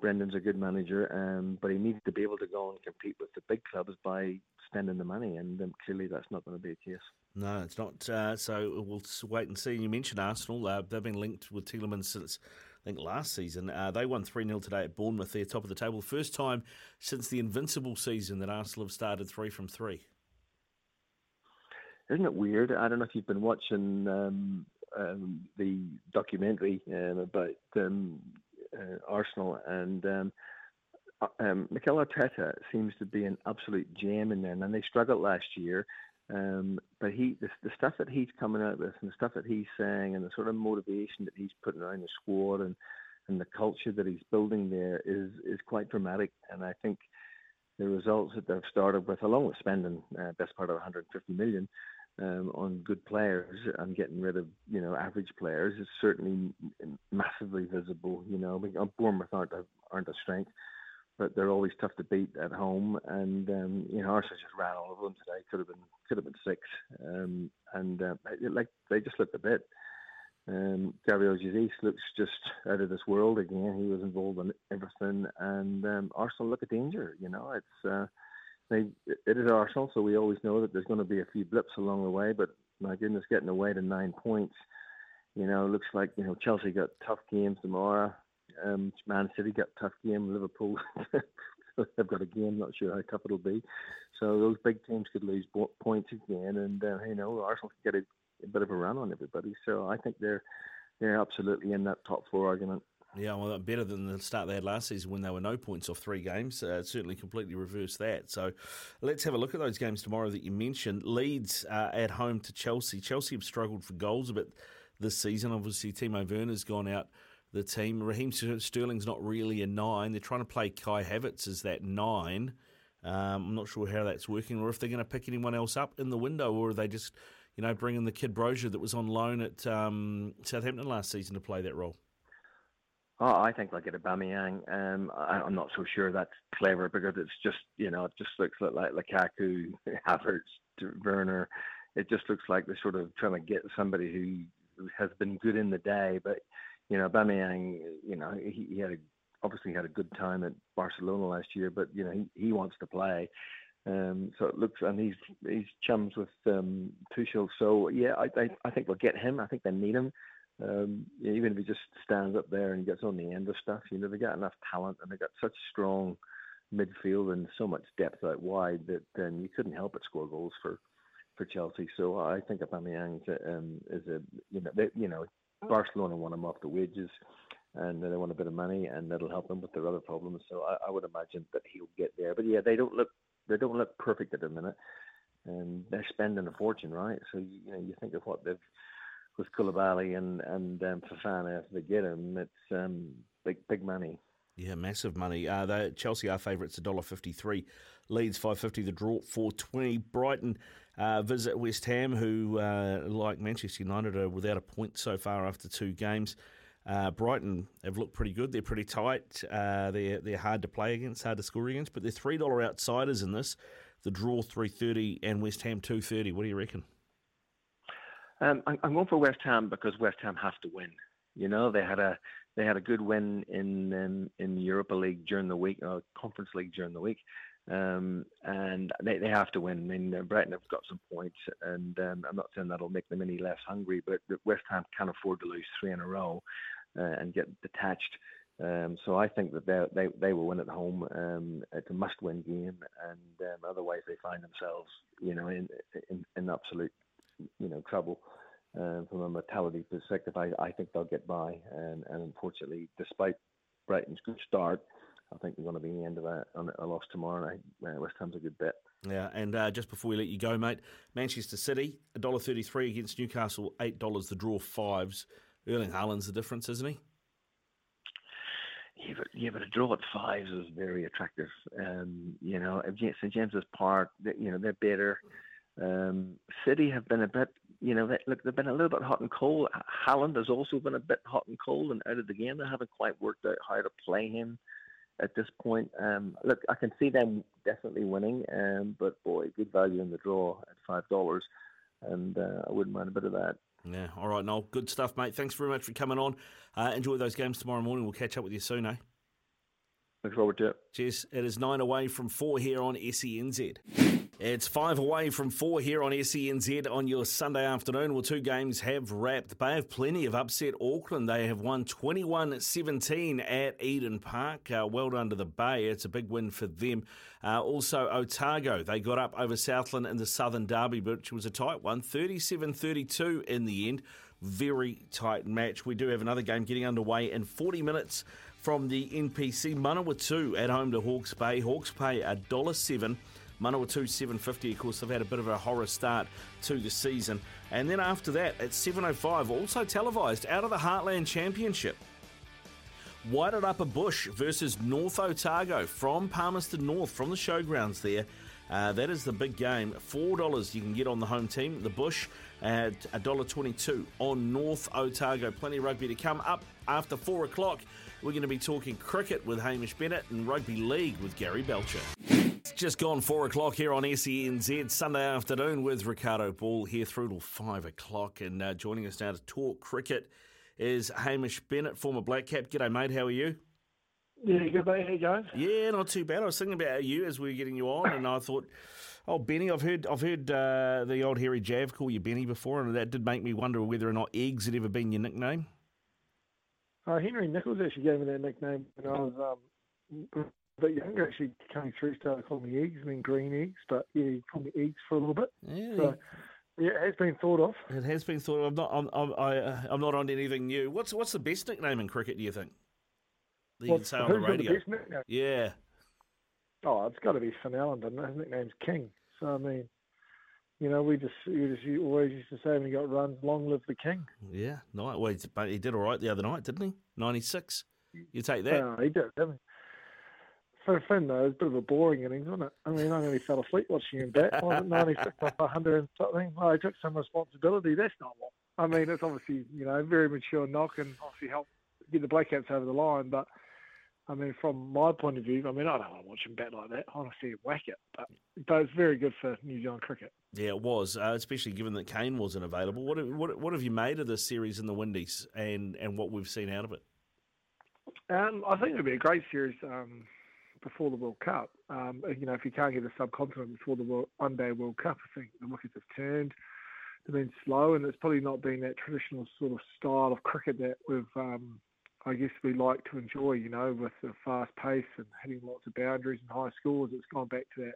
Brendan's a good manager, um, but he needs to be able to go and compete with the big clubs by spending the money, and um, clearly that's not going to be the case. No, it's not. Uh, so we'll wait and see. You mentioned Arsenal; uh, they've been linked with Tielemans since I think last season. Uh, they won 3 0 today at Bournemouth. They're top of the table. First time since the Invincible season that Arsenal have started 3 from 3. Isn't it weird? I don't know if you've been watching um, um, the documentary um, about um, uh, Arsenal and. Um, uh, um, Mikel Arteta seems to be an absolute gem in there, and they struggled last year. Um, but he, the, the stuff that he's coming out with, and the stuff that he's saying, and the sort of motivation that he's putting around the squad, and and the culture that he's building there is is quite dramatic. And I think the results that they've started with, along with spending uh, best part of 150 million um, on good players and getting rid of you know average players, is certainly massively visible. You know, I mean, Bournemouth aren't a, aren't a strength but they're always tough to beat at home. And um, you know, Arsenal just ran all over them today. Could have been could have been six, um, and uh, like they just looked a bit. Um, Gabriel Jesus looks just out of this world again. He was involved in everything, and um, Arsenal look a danger. You know, it's uh, they it is Arsenal, so we always know that there's going to be a few blips along the way. But my goodness, getting away to nine points, you know, looks like you know Chelsea got tough games tomorrow. Um, Man City got a tough game. Liverpool [LAUGHS] they've got a game. Not sure how tough it'll be. So those big teams could lose points again, and uh, you know Arsenal could get a, a bit of a run on everybody. So I think they're they're absolutely in that top four argument. Yeah, well, better than the start they had last season when they were no points off three games. Uh, certainly completely reversed that. So let's have a look at those games tomorrow that you mentioned. Leeds uh, at home to Chelsea. Chelsea have struggled for goals a bit this season. Obviously, Timo Werner's gone out the team. Raheem Sterling's not really a nine. They're trying to play Kai Havertz as that nine. Um, I'm not sure how that's working, or if they're going to pick anyone else up in the window, or are they just, you know, bringing the kid Broja that was on loan at um, Southampton last season to play that role. Oh, I think they'll get Aubameyang. Um, I, I'm not so sure that's clever because it's just, you know, it just looks like Lukaku, [LAUGHS] Havertz, Werner. It just looks like they're sort of trying to get somebody who has been good in the day. But, you know, Aubameyang, you know, he, he had a, obviously had a good time at Barcelona last year, but, you know, he, he wants to play. Um, so it looks, and he's he's chums with um, Tuchel. So yeah, I, I I think we'll get him. I think they need him. Um, even if he just stands up there and gets on the end of stuff, you know, they got enough talent and they got such strong midfield and so much depth out wide that then you couldn't help but score goals for for Chelsea. So I think Aubameyang um, is a you know they, you know Barcelona want him off the wages and they want a bit of money and that'll help them with their other problems. So I, I would imagine that he'll get there. But yeah, they don't look they don't look perfect at the minute, and they're spending a fortune, right? So you, you know you think of what they've with Koulibaly and and um, Fofana if they get him, it's um, big big money. Yeah, massive money. Uh, the Chelsea are favourites a dollar fifty three. Leeds five fifty. The draw four twenty. Brighton uh, visit West Ham, who uh, like Manchester United are without a point so far after two games. Uh, Brighton have looked pretty good. They're pretty tight. Uh, they're they're hard to play against, hard to score against. But they're three dollar outsiders in this. The draw three thirty and West Ham two thirty. What do you reckon? Um, I'm going for West Ham because West Ham have to win. You know, they had a they had a good win in um, in the Europa League during the week, uh, Conference League during the week, um, and they, they have to win. I mean, uh, Brighton have got some points, and um, I'm not saying that'll make them any less hungry, but West Ham can't afford to lose three in a row uh, and get detached. Um, so I think that they they they will win at home. Um, it's a must-win game, and um, otherwise they find themselves, you know, in in, in absolute you know trouble. Uh, from a mortality perspective, I, I think they'll get by. And, and unfortunately, despite Brighton's good start, I think we're going to be in the end of a, a loss tomorrow night. Uh, West Ham's a good bet. Yeah, and uh, just before we let you go, mate, Manchester City $1.33 against Newcastle, $8 the draw fives. Erling Haaland's the difference, isn't he? Yeah, but, yeah, but a draw at fives is very attractive. Um, you know, St James's Park, you know, they're better. Um, City have been a bit, you know, they, look, they've been a little bit hot and cold. Haaland has also been a bit hot and cold and out of the game. They haven't quite worked out how to play him at this point. Um, look, I can see them definitely winning, um, but boy, good value in the draw at five dollars, and uh, I wouldn't mind a bit of that. Yeah, all right, Noel. Good stuff, mate. Thanks very much for coming on. Uh, enjoy those games tomorrow morning. We'll catch up with you soon, eh? Look forward to it. Cheers. It is nine away from four here on SENZ. It's five away from four here on SENZ on your Sunday afternoon. Well, two games have wrapped. They have plenty of upset Auckland. They have won 21 17 at Eden Park. Uh, well done to the Bay. It's a big win for them. Uh, also, Otago. They got up over Southland in the Southern Derby, which was a tight one 37 32 in the end. Very tight match. We do have another game getting underway in 40 minutes from the NPC. Manawatu at home to Hawke's Bay. Hawke's Bay $1.07. Manawatu 750. Of course, they've had a bit of a horror start to the season. And then after that, at 7.05, also televised out of the Heartland Championship. Wairarapa Bush versus North Otago from Palmerston North, from the showgrounds there. Uh, that is the big game. $4 you can get on the home team. The Bush at $1.22 on North Otago. Plenty of rugby to come up after 4 o'clock. We're going to be talking cricket with Hamish Bennett and rugby league with Gary Belcher. Just gone four o'clock here on SENZ Sunday afternoon with Ricardo Ball here through till five o'clock. And uh, joining us now to talk cricket is Hamish Bennett, former Black Cap. G'day, mate. How are you? Yeah, good mate. How you going? Yeah, not too bad. I was thinking about you as we were getting you on, and I thought, oh, Benny, I've heard, I've heard uh, the old hairy Jav call you Benny before, and that did make me wonder whether or not eggs had ever been your nickname. Uh, Henry Nicholls actually gave me that nickname when I was um, bit younger. Actually, coming through, started calling me eggs, I mean green eggs, but yeah, he called me eggs for a little bit. Yeah. So, yeah, it has been thought of. It has been thought of. I'm not. I'm. I'm, I, uh, I'm not on anything new. What's What's the best nickname in cricket? Do you think? That you can say on the radio. The best nickname? Yeah. Oh, it's got to be Finn Allen, doesn't it? His nickname's King. So I mean, you know, we just we just always used to say when he got runs, "Long live the king." Yeah. Night. Well, he- but he did all right the other night, didn't he? Ninety six. You take that. Uh, he did. didn't he? For Finn though, it's a bit of a boring innings, wasn't it? I mean, I nearly fell asleep watching him bat. Wasn't 96 [LAUGHS] off 100 and something? Well, he took some responsibility. That's not what. I mean, it's obviously you know very mature knock and obviously help get the Black Caps over the line, but. I mean, from my point of view, I mean, I don't want to watch him bat like that. I want to see him whack it, but but it's very good for New Zealand cricket. Yeah, it was, uh, especially given that Kane wasn't available. What, what what have you made of this series in the Windies and, and what we've seen out of it? Um, I think it'll be a great series um, before the World Cup. Um, you know, if you can't get a subcontinent before the World, one day World Cup, I think the wickets have turned. They've been slow, and it's probably not been that traditional sort of style of cricket that we've, um, I guess, we like to enjoy. You know, with the fast pace and hitting lots of boundaries and high scores. It's gone back to that.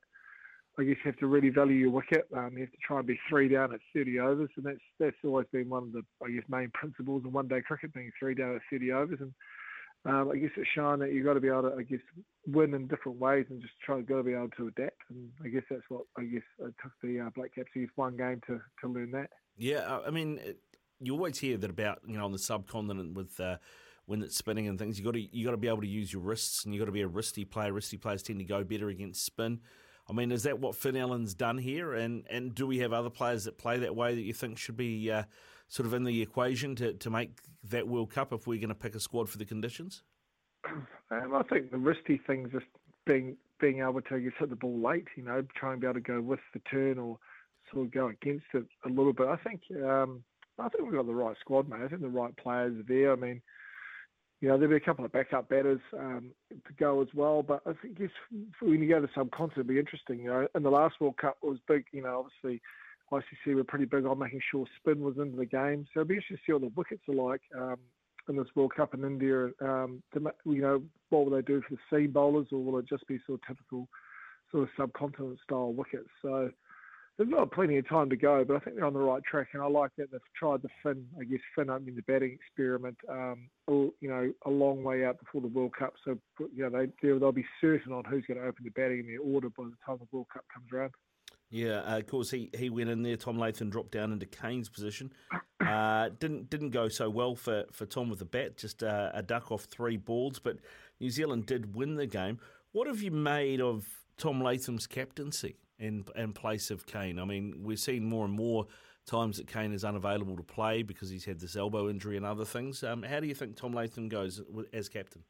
I guess you have to really value your wicket. Um, you have to try and be three down at 30 overs, and that's that's always been one of the I guess main principles in one day cricket, being three down at 30 overs. And um, I guess it's shown that you've got to be able to, I guess, win in different ways and just try to be able to adapt. And I guess that's what I guess it took the uh, Black Caps use one game to, to learn that. Yeah, I mean, you always hear that about you know on the subcontinent with. Uh, when it's spinning and things, you got to you got to be able to use your wrists, and you got to be a wristy player. Wristy players tend to go better against spin. I mean, is that what Finn Allen's done here? And and do we have other players that play that way that you think should be uh, sort of in the equation to, to make that World Cup if we're going to pick a squad for the conditions? Um, I think the risky thing is just being being able to just hit the ball late, you know, try and be able to go with the turn or sort of go against it a little bit. I think um, I think we've got the right squad, mate. I think the right players are there. I mean, you know, there'll be a couple of backup batters um, to go as well. But I think yes, when you go to the subcontinent, it'll be interesting. You know, and the last World Cup it was big. You know, obviously ICC were pretty big on making sure spin was into the game. So it'll be interesting to see what the wickets are like um, in this World Cup in India. Um, to, you know, what will they do for the seam bowlers, or will it just be sort of typical sort of subcontinent style wickets? So they've got plenty of time to go, but I think they're on the right track, and I like that they've tried the Finn, I guess, Finn opening the batting experiment, um, you know, a long way out before the World Cup. So, you know, they, they'll be certain on who's going to open the batting in their order by the time the World Cup comes around. Yeah, uh, of course he, he went in there. Tom Latham dropped down into Kane's position. Uh, didn't didn't go so well for, for Tom with the bat. Just uh, a duck off three balls, but New Zealand did win the game. What have you made of Tom Latham's captaincy in in place of Kane? I mean, we're seeing more and more times that Kane is unavailable to play because he's had this elbow injury and other things. Um, how do you think Tom Latham goes as captain?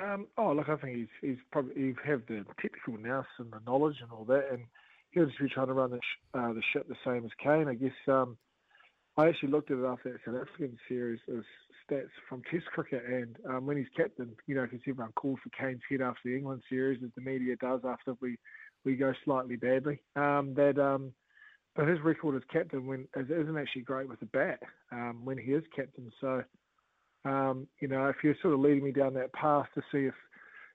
Um, oh, look, I think he's he's probably he have the technical nous and the knowledge and all that, and he'll just be trying to run the, sh- uh, the ship the same as Kane. I guess um, I actually looked at it after that South African series as stats from Test cricket, and um, when he's captain, you know, because everyone called for Kane's head after the England series, as the media does after we we go slightly badly. Um, that um, but his record as captain when isn't actually great with the bat um, when he is captain. So um, you know, if you're sort of leading me down that path to see if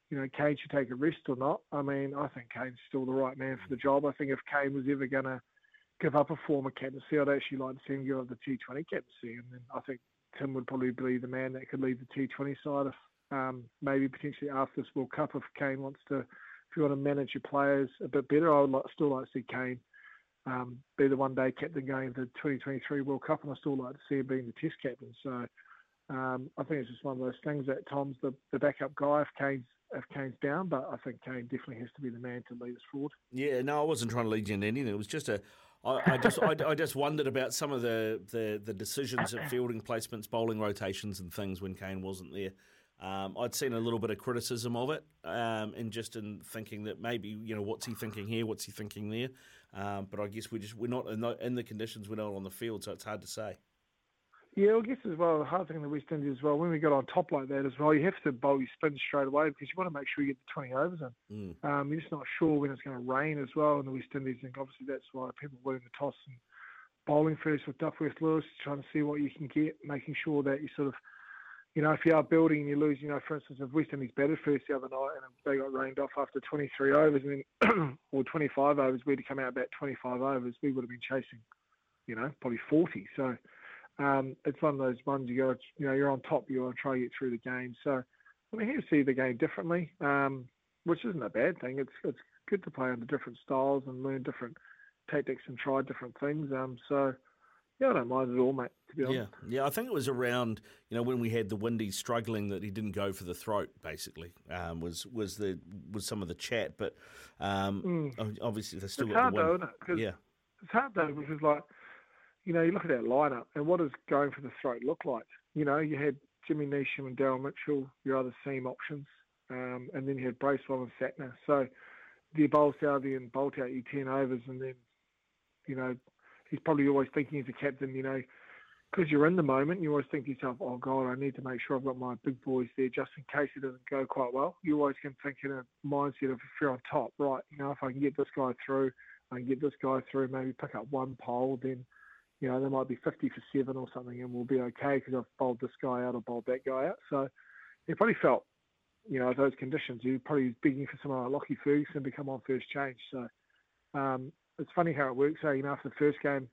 you know, Kane should take a rest or not. I mean, I think Kane's still the right man for the job. I think if Kane was ever going to give up a former captaincy, I'd actually like to see him give up the T20 captaincy. And then I think Tim would probably be the man that could lead the T20 side if um, maybe potentially after this World Cup if Kane wants to, if you want to manage your players a bit better, I would like, still like to see Kane um, be the one day captain going to the 2023 World Cup, and I still like to see him being the Test captain. So um, I think it's just one of those things that Tom's the, the backup guy if Kane's if Kane's down, but I think Kane definitely has to be the man to lead us forward. Yeah, no, I wasn't trying to lead you into anything. It was just a, I, I just, I, I, just wondered about some of the, the, the decisions at fielding placements, bowling rotations, and things when Kane wasn't there. Um, I'd seen a little bit of criticism of it, um, and just in thinking that maybe you know what's he thinking here, what's he thinking there. Um, but I guess we just we're not in the, in the conditions we're not on the field, so it's hard to say. Yeah, I guess as well, the hard thing in the West Indies as well, when we got on top like that as well, you have to bowl your spin straight away because you want to make sure you get the 20 overs in. Mm. Um, you're just not sure when it's going to rain as well in the West Indies, and obviously that's why people winning the toss and bowling first with Duckworth Lewis, trying to see what you can get, making sure that you sort of, you know, if you are building and you lose, you know, for instance, if West Indies batted first the other night and they got rained off after 23 overs, and then, [CLEARS THROAT] or 25 overs, we'd have come out about 25 overs, we would have been chasing, you know, probably 40. So, um, it's one of those ones you go, you know, you're on top, you want to try to get through the game. So, I mean, you see the game differently, um, which isn't a bad thing. It's it's good to play under different styles and learn different tactics and try different things. Um, so, yeah, I don't mind at all, mate. To be honest. Yeah, yeah. I think it was around you know when we had the Windy struggling that he didn't go for the throat. Basically, um, was was the was some of the chat, but um, mm. obviously they still it's got hard the win. though, isn't it? yeah, it's hard though because like you know you look at that lineup and what does going for the throat look like? You know, you had Jimmy Neesham and Daryl Mitchell, your other seam options, um, and then you had Bracewell and Santner. So you bowl Southee and Boult out your ten overs, and then you know he's probably always thinking as a captain, you know, because you're in the moment, you always think to yourself, oh God, I need to make sure I've got my big boys there just in case it doesn't go quite well. You always can think in a mindset of if you're on top, right? You know, if I can get this guy through, I can get this guy through, maybe pick up one pole, then you know, there might be 50 for seven or something, and we'll be okay because I've bowled this guy out or bowled that guy out. So he probably felt, you know, those conditions. He probably was begging for someone like Lockie Ferguson to come on first change. So um, it's funny how it works. So, you know, after the first game,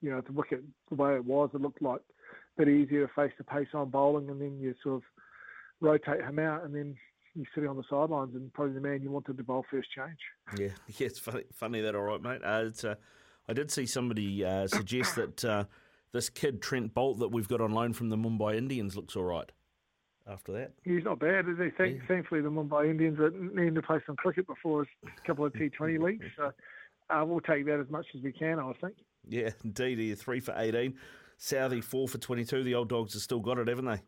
you know, the wicket, the way it was, it looked like a bit easier to face the pace on bowling, and then you sort of rotate him out, and then you're sitting on the sidelines, and probably the man you wanted to bowl first change. Yeah, [LAUGHS] yeah, it's funny, funny that, all right, mate. Uh, it's, uh, I did see somebody uh, suggest [COUGHS] that uh, this kid Trent Boult that we've got on loan from the Mumbai Indians looks all right. After that, he's not bad, is he? Thank, yeah. Thankfully, the Mumbai Indians are needing to play some cricket before a couple of T20 [LAUGHS] leagues, so uh, we'll take that as much as we can. I think. Yeah, indeed. He three for eighteen. Southee four for twenty-two. The old dogs have still got it, haven't they?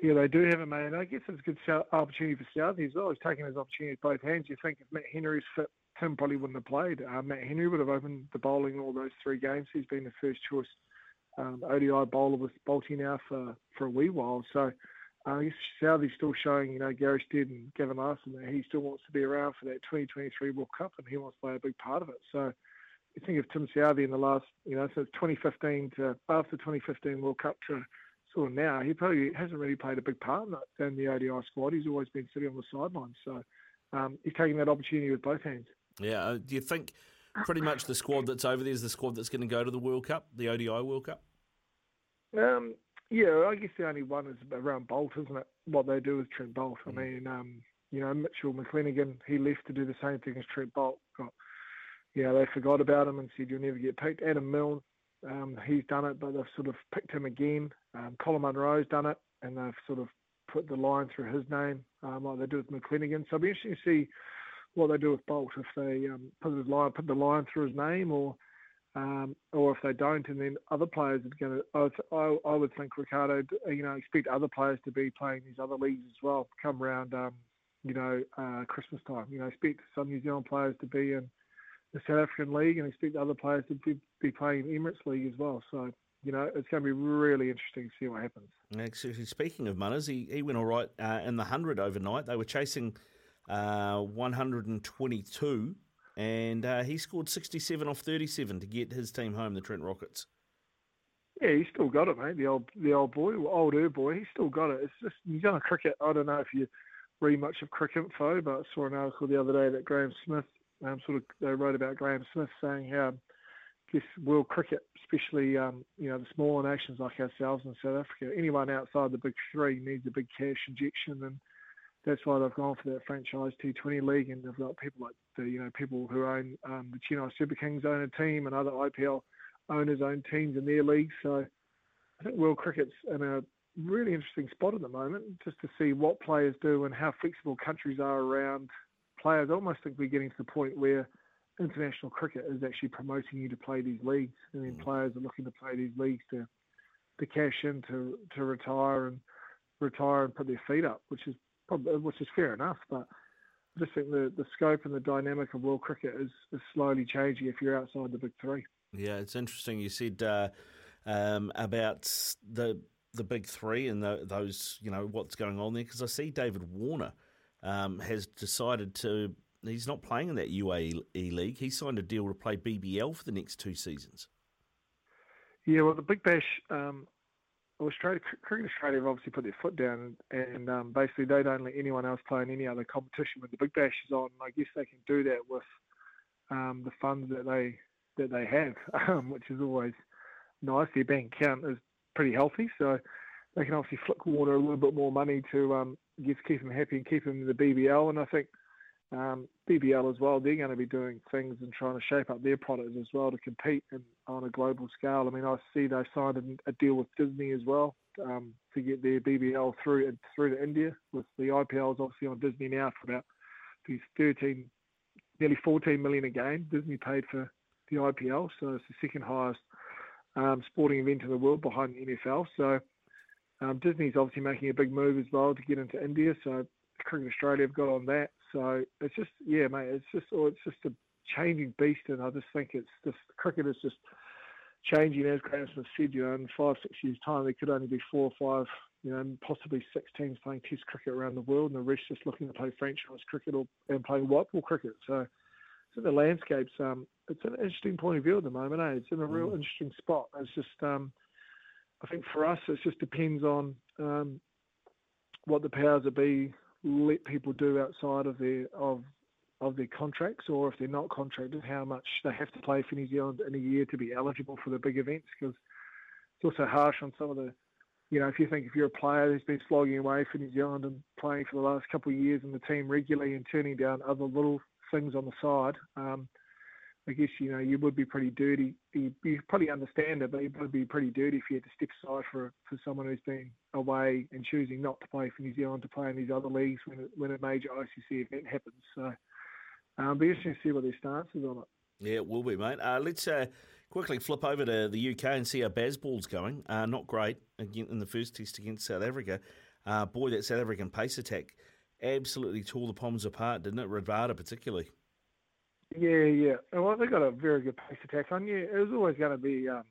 Yeah, they do have it, mate. I guess it's a good opportunity for Southee as well. He's taking his opportunity with both hands. You think if Matt Henry's fit, Tim probably wouldn't have played. Uh, Matt Henry would have opened the bowling all those three games. He's been the first choice um, ODI bowler with Bolty now for, for a wee while. So uh, I guess Southee's still showing, you know, Gary Stead and Gavin Larsen that he still wants to be around for that 2023 World Cup and he wants to play a big part of it. So you think of Tim Southee in the last, you know, since 2015 to after 2015 World Cup to sort of now, he probably hasn't really played a big part in the ODI squad. He's always been sitting on the sidelines. So um, he's taking that opportunity with both hands. Yeah. Uh, do you think pretty much the squad that's over there is the squad that's going to go to the World Cup, the ODI World Cup? Um, yeah, I guess the only one is around Boult, isn't it? What they do with Trent Boult. Mm. I mean, um, you know, Mitchell McClenaghan, he left to do the same thing as Trent Boult. Got yeah, they forgot about him and said you'll never get picked. Adam Milne, um, he's done it, but they've sort of picked him again. Um, Colin Munro's done it, and they've sort of put the line through his name, um, like they do with McClenaghan. So it'll be interesting to see what they do with Boult if they um, put his line, put the line through his name, or um, or if they don't, and then other players are going to. I, I would think Ricardo, you know, expect other players to be playing these other leagues as well. Come around, um, you know, uh, Christmas time. You know, expect some New Zealand players to be in the South African League and expect other players to be, be playing Emirates League as well. So, you know, it's going to be really interesting to see what happens. Actually, speaking of Munners, he, he went all right uh, in the 100 overnight. They were chasing uh, 122, and uh, he scored 67 off 37 to get his team home, the Trent Rockets. Yeah, he's still got it, mate. The old, the old boy, older boy, he's still got it. It's just New Zealand cricket. I don't know if you read much of Cricket Info, but I saw an article the other day that Graeme Smith um, sort of they wrote about Graeme Smith saying how this world cricket, especially um, you know the smaller nations like ourselves in South Africa, anyone outside the big three needs a big cash injection, and that's why they've gone for that franchise T20 league, and they've got people like the you know people who own um, the Chennai Super Kings own a team, and other IPL owners own teams in their leagues. So I think world cricket's in a really interesting spot at the moment, just to see what players do and how flexible countries are around players. I almost think we're getting to the point where international cricket is actually promoting you to play these leagues, and then mm. players are looking to play these leagues to to cash in to to retire and retire and put their feet up, which is probably, which is fair enough. But I just think the the scope and the dynamic of world cricket is, is slowly changing if you're outside the big three. Yeah, it's interesting. You said uh, um, about the the big three and the, those, you know, what's going on there because I see David Warner um, has decided to. He's not playing in that UAE league. He signed a deal to play BBL for the next two seasons. Yeah, well, the Big Bash, um, Australia, Cricket Australia have obviously put their foot down, and um, basically they don't let anyone else play in any other competition when the Big Bash is on. I guess they can do that with um, the funds that they that they have, [LAUGHS] um, which is always nice. Their bank account is pretty healthy, so they can obviously flick water a little bit more money to um, just keep him happy and keep him in the BBL. And I think um, BBL as well, they're going to be doing things and trying to shape up their products as well to compete in, on a global scale. I mean, I see they signed a, deal with Disney as well um, to get their BBL through through to India. With the IPL is obviously on Disney now for about these 13, nearly 14 million a game. Disney paid for the IPL, so it's the second highest um, sporting event in the world behind the NFL. So um, Disney's obviously making a big move as well to get into India. So Cricket Australia have got on that. So it's just yeah, mate. It's just oh, it's just a changing beast, and I just think it's just cricket is just changing. As Graeme Smith said, you know, in five six years' time, there could only be four or five, you know, possibly six teams playing Test cricket around the world, and the rest just looking to play franchise cricket or and playing white ball cricket. So, so the landscape's um, it's an interesting point of view at the moment. Eh? It's in a real mm. interesting spot. It's just um, I think for us, it just depends on um, what the powers that be let people do outside of their of of their contracts, or if they're not contracted, how much they have to play for New Zealand in a year to be eligible for the big events. Because it's also harsh on some of the, you know, if you think if you're a player who's been slogging away for New Zealand and playing for the last couple of years in the team regularly and turning down other little things on the side. Um, I guess you know you would be pretty dirty. You, you probably understand it, but it would be pretty dirty if you had to step aside for for someone who's been away and choosing not to play for New Zealand to play in these other leagues when when a major ICC event happens. So, um, be interesting to see what their stance is on it. Yeah, it will be, mate. Uh, let's uh, quickly flip over to the UK and see how Bazball's going. Uh, not great again in the first test against South Africa. Uh, boy, that South African pace attack absolutely tore the Poms apart, didn't it? Rabada particularly. Yeah, yeah. Well, they got a very good pace attack on. Yeah, it was always going to be. Um,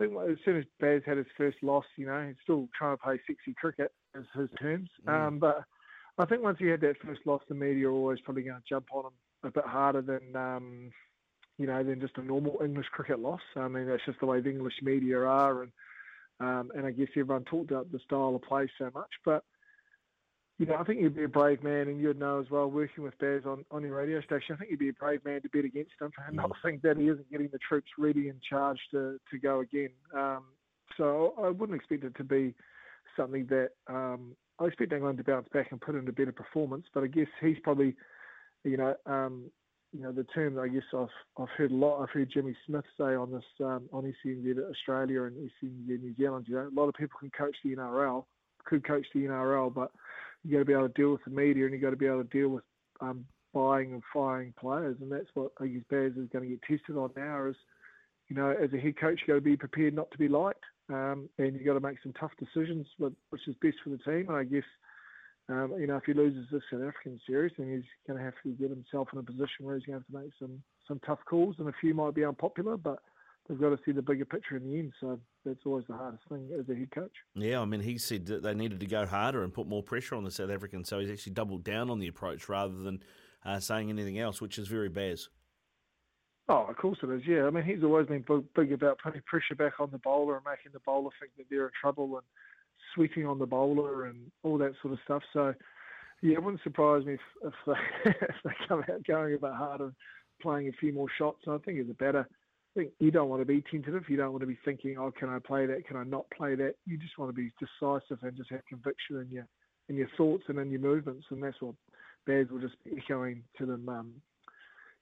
I think as soon as Baz had his first loss, you know, he's still trying to play sexy cricket as his terms. Mm. Um, but I think once he had that first loss, the media are always probably going to jump on him a bit harder than, um, you know, than just a normal English cricket loss. I mean, that's just the way the English media are, and um, and I guess everyone talked about the style of play so much, but you know, I think you'd be a brave man, and you'd know as well, working with Baz on, on your radio station, I think you'd be a brave man to bet against him and not think that he isn't getting the troops ready and charged to, to go again. Um, so I wouldn't expect it to be something that um, I expect England to bounce back and put in a better performance. But I guess he's probably, you know, um, you know, the term I guess I've I've heard a lot. I've heard Jimmy Smith say on this um, on SENZ Australia and New Zealand. You know, a lot of people can coach the NRL, could coach the NRL, but you got to be able to deal with the media and you got to be able to deal with um, buying and firing players, and that's what I guess Baz is going to get tested on now. Is you know, as a head coach, you got to be prepared not to be liked, um, and you got to make some tough decisions, which is best for the team. And I guess. Um, you know, if he loses this South African series, then he's going to have to get himself in a position where he's going to have to make some some tough calls, and a few might be unpopular, but they've got to see the bigger picture in the end. So that's always the hardest thing as a head coach. Yeah, I mean, he said that they needed to go harder and put more pressure on the South Africans. So he's actually doubled down on the approach rather than uh, saying anything else, which is very Baz. Oh, of course it is. Yeah, I mean, he's always been big about putting pressure back on the bowler and making the bowler think that they're in trouble and sweeping on the bowler and all that sort of stuff. So, yeah, it wouldn't surprise me if, if, they, [LAUGHS] if they come out going a bit harder, playing a few more shots. I think it's a better think you don't want to be tentative. You don't want to be thinking, "Oh, can I play that? Can I not play that?" You just want to be decisive and just have conviction in your in your thoughts and in your movements, and that's what Baz will just be echoing to them. Um,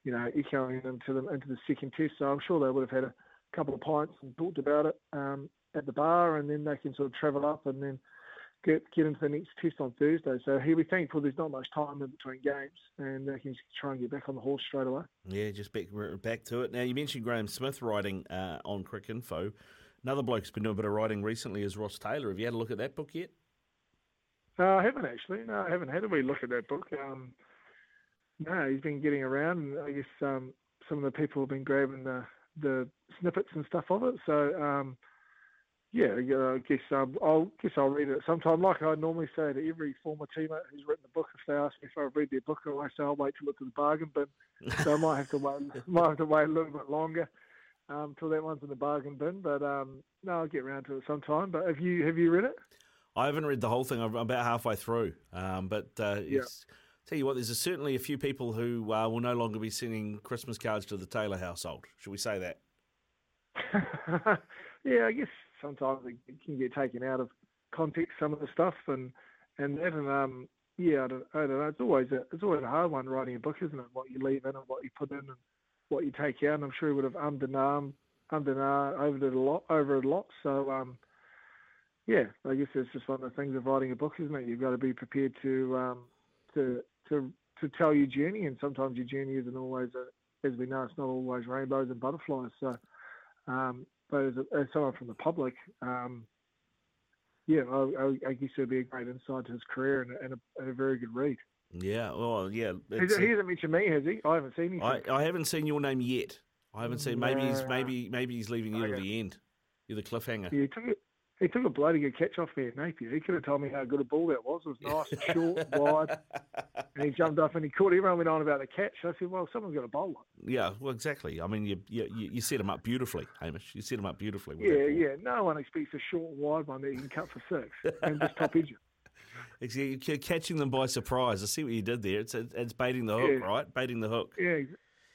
you know, echoing them to them into the second test. So I'm sure they would have had a couple of pints and talked about it um, at the bar, and then they can sort of travel up and then get get into the next test on Thursday. So he'll be thankful there's not much time in between games, and they can try and get back on the horse straight away. Yeah, just back back to it. Now you mentioned Graeme Smith writing uh, on Cricinfo. Another bloke's been doing a bit of writing recently is Ross Taylor. Have you had a look at that book yet? Uh, I haven't actually. No, I haven't had a wee look at that book. Um, no, he's been getting around, and I guess um, some of the people have been grabbing the the snippets and stuff of it. So. Um, yeah, I guess um, I'll guess I'll read it sometime. Like I normally say to every former teammate who's written a book, if they ask me if I've read their book, I always say I'll wait till it's in the bargain bin. so I might have to wait, [LAUGHS] might have to wait a little bit longer um, till that one's in the bargain bin. But um, no, I'll get around to it sometime. But have you have you read it? I haven't read the whole thing. I'm about halfway through. Um, but uh, yeah. tell you what, there's certainly a few people who uh, will no longer be sending Christmas cards to the Taylor household. Should we say that? [LAUGHS] yeah, I guess sometimes it can get taken out of context some of the stuff and and that and um yeah, I don't, I don't know. It's always a it's always a hard one writing a book, isn't it? What you leave in and what you put in and what you take out. And I'm sure he would have ummed and ahed, ummed and over it a lot, over it a lot. So um, yeah, I guess it's just one of the things of writing a book, isn't it? You've got to be prepared to um, to to to tell your journey, and sometimes your journey isn't always, a, as we know, it's not always rainbows and butterflies. So, um, but as, a, as someone from the public, um, yeah, I, I, guess it would be a great insight to his career and, and, a, and a very good read. Yeah, well, yeah. He, he hasn't mentioned me, has he? I haven't seen him. I, I haven't seen your name yet. I haven't seen. Maybe he's maybe maybe he's leaving you okay. to the end. You're the cliffhanger. Yeah, he took it. He took a bloody good catch off there, Napier. He could have told me how good a ball that was. It was nice and short, [LAUGHS] wide. And he jumped up and he caught. Everyone went on about the catch. I said, well, someone's got a bowl it. Yeah, well, exactly. I mean, you you, you set him up beautifully, Hamish. You set him up beautifully. yeah, yeah. No one expects a short wide one that you can cut for six and just top edge it. [LAUGHS] You're catching them by surprise. I see what you did there. It's it's baiting the hook, yeah. right? Baiting the hook. Yeah,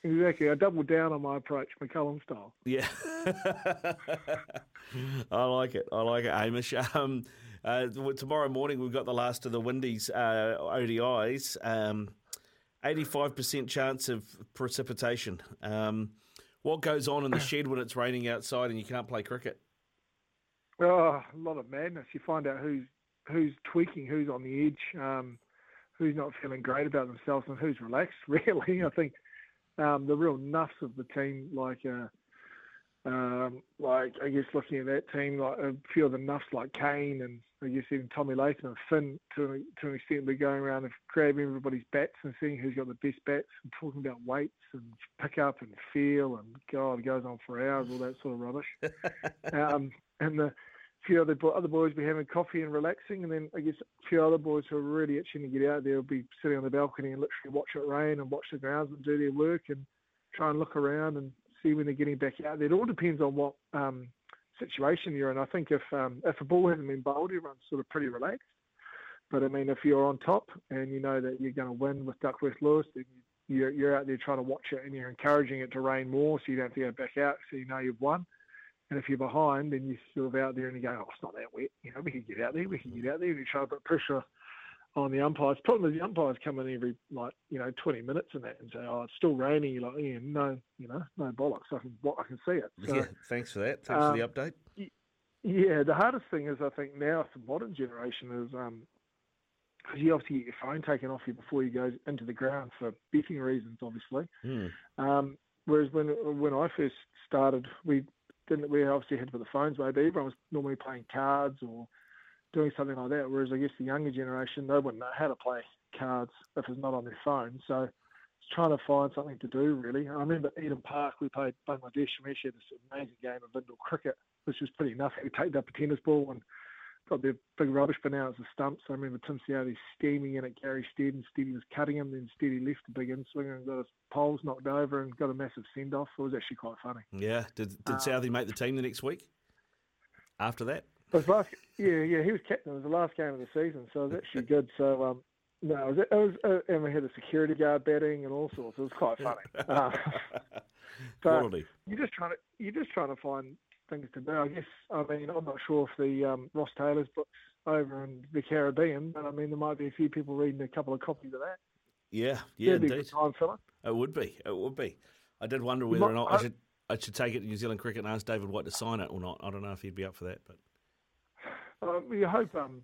Exactly. I doubled down on my approach, McCullum style. Yeah. [LAUGHS] I like it. I like it, Hamish. [LAUGHS] Um, uh, tomorrow morning, we've got the last of the Windies uh, ODIs. Um, 85% chance of precipitation. Um, what goes on in the shed when it's raining outside and you can't play cricket? Oh, a lot of madness. You find out who's who's tweaking, who's on the edge, um, who's not feeling great about themselves, and who's relaxed. [LAUGHS] Really, I think um, the real nuffs of the team, like uh, um, like I guess looking at that team, like a few of the nuffs like Kane and I guess even Tommy Latham and Finn to to an extent, we're going around and grabbing everybody's bats and seeing who's got the best bats and talking about weights and pick up and feel and God, it goes on for hours, all that sort of rubbish. [LAUGHS] um, and the few other other boys be having coffee and relaxing, and then I guess a few other boys who are really itching to get out there will be sitting on the balcony and literally watch it rain and watch the grounds and do their work and try and look around and see when they're getting back out there. It all depends on what um, situation you're in. I think if um, if a ball hasn't been bowled, everyone's sort of pretty relaxed. But I mean, if you're on top and you know that you're going to win with Duckworth Lewis, then you're, you're out there trying to watch it and you're encouraging it to rain more so you don't have to go back out so you know you've won. And if you're behind, then you're sort of out there and you go, oh, it's not that wet. You know, we can get out there, we can get out there. And you try to put pressure on the umpires. Problem is the umpires come in every, like, you know, 20 minutes and that and say, oh, it's still raining. You're like, yeah, no, you know, no bollocks. I can, I can see it. So, yeah, thanks for that. Thanks um, for the um, update. Yeah, the hardest thing is, I think, now for modern generation is, um, because you obviously get your phone taken off you before you go into the ground for betting reasons, obviously. Mm. Um, whereas when when I first started, we didn't we obviously had for the phones maybe everyone was normally playing cards or doing something like that. Whereas I guess the younger generation they wouldn't know how to play cards if it's not on their phone. So it's trying to find something to do really. I remember Eden Park we played Bangladesh and we had this amazing game of indoor cricket, which was pretty nothing. We taped up a tennis ball and got their big rubbish bin out as a stump. So I remember Tim Southee steaming in at Gary Stead and Steady was cutting him, then Steady left a big inswinger and got his poles knocked over and got a massive send off. It was actually quite funny. Yeah. Did did um, Southee make the team the next week? After that? It was last, yeah, yeah, he was captain. It was the last game of the season, so it was actually good. So um, no, it was, it was uh, and we had a security guard batting and all sorts. It was quite funny. [LAUGHS] uh, [LAUGHS] Quality. You're just trying to you're just trying to find things to do. I guess, I mean, I'm not sure if the um, Ross Taylor's books over in the Caribbean, but I mean, there might be a few people reading a couple of copies of that. Yeah, yeah, That'd indeed. time filler. It would be. It would be. I did wonder whether might, or not I, I should I should take it to New Zealand Cricket and ask David White to sign it or not. I don't know if he'd be up for that, but um, you hope um,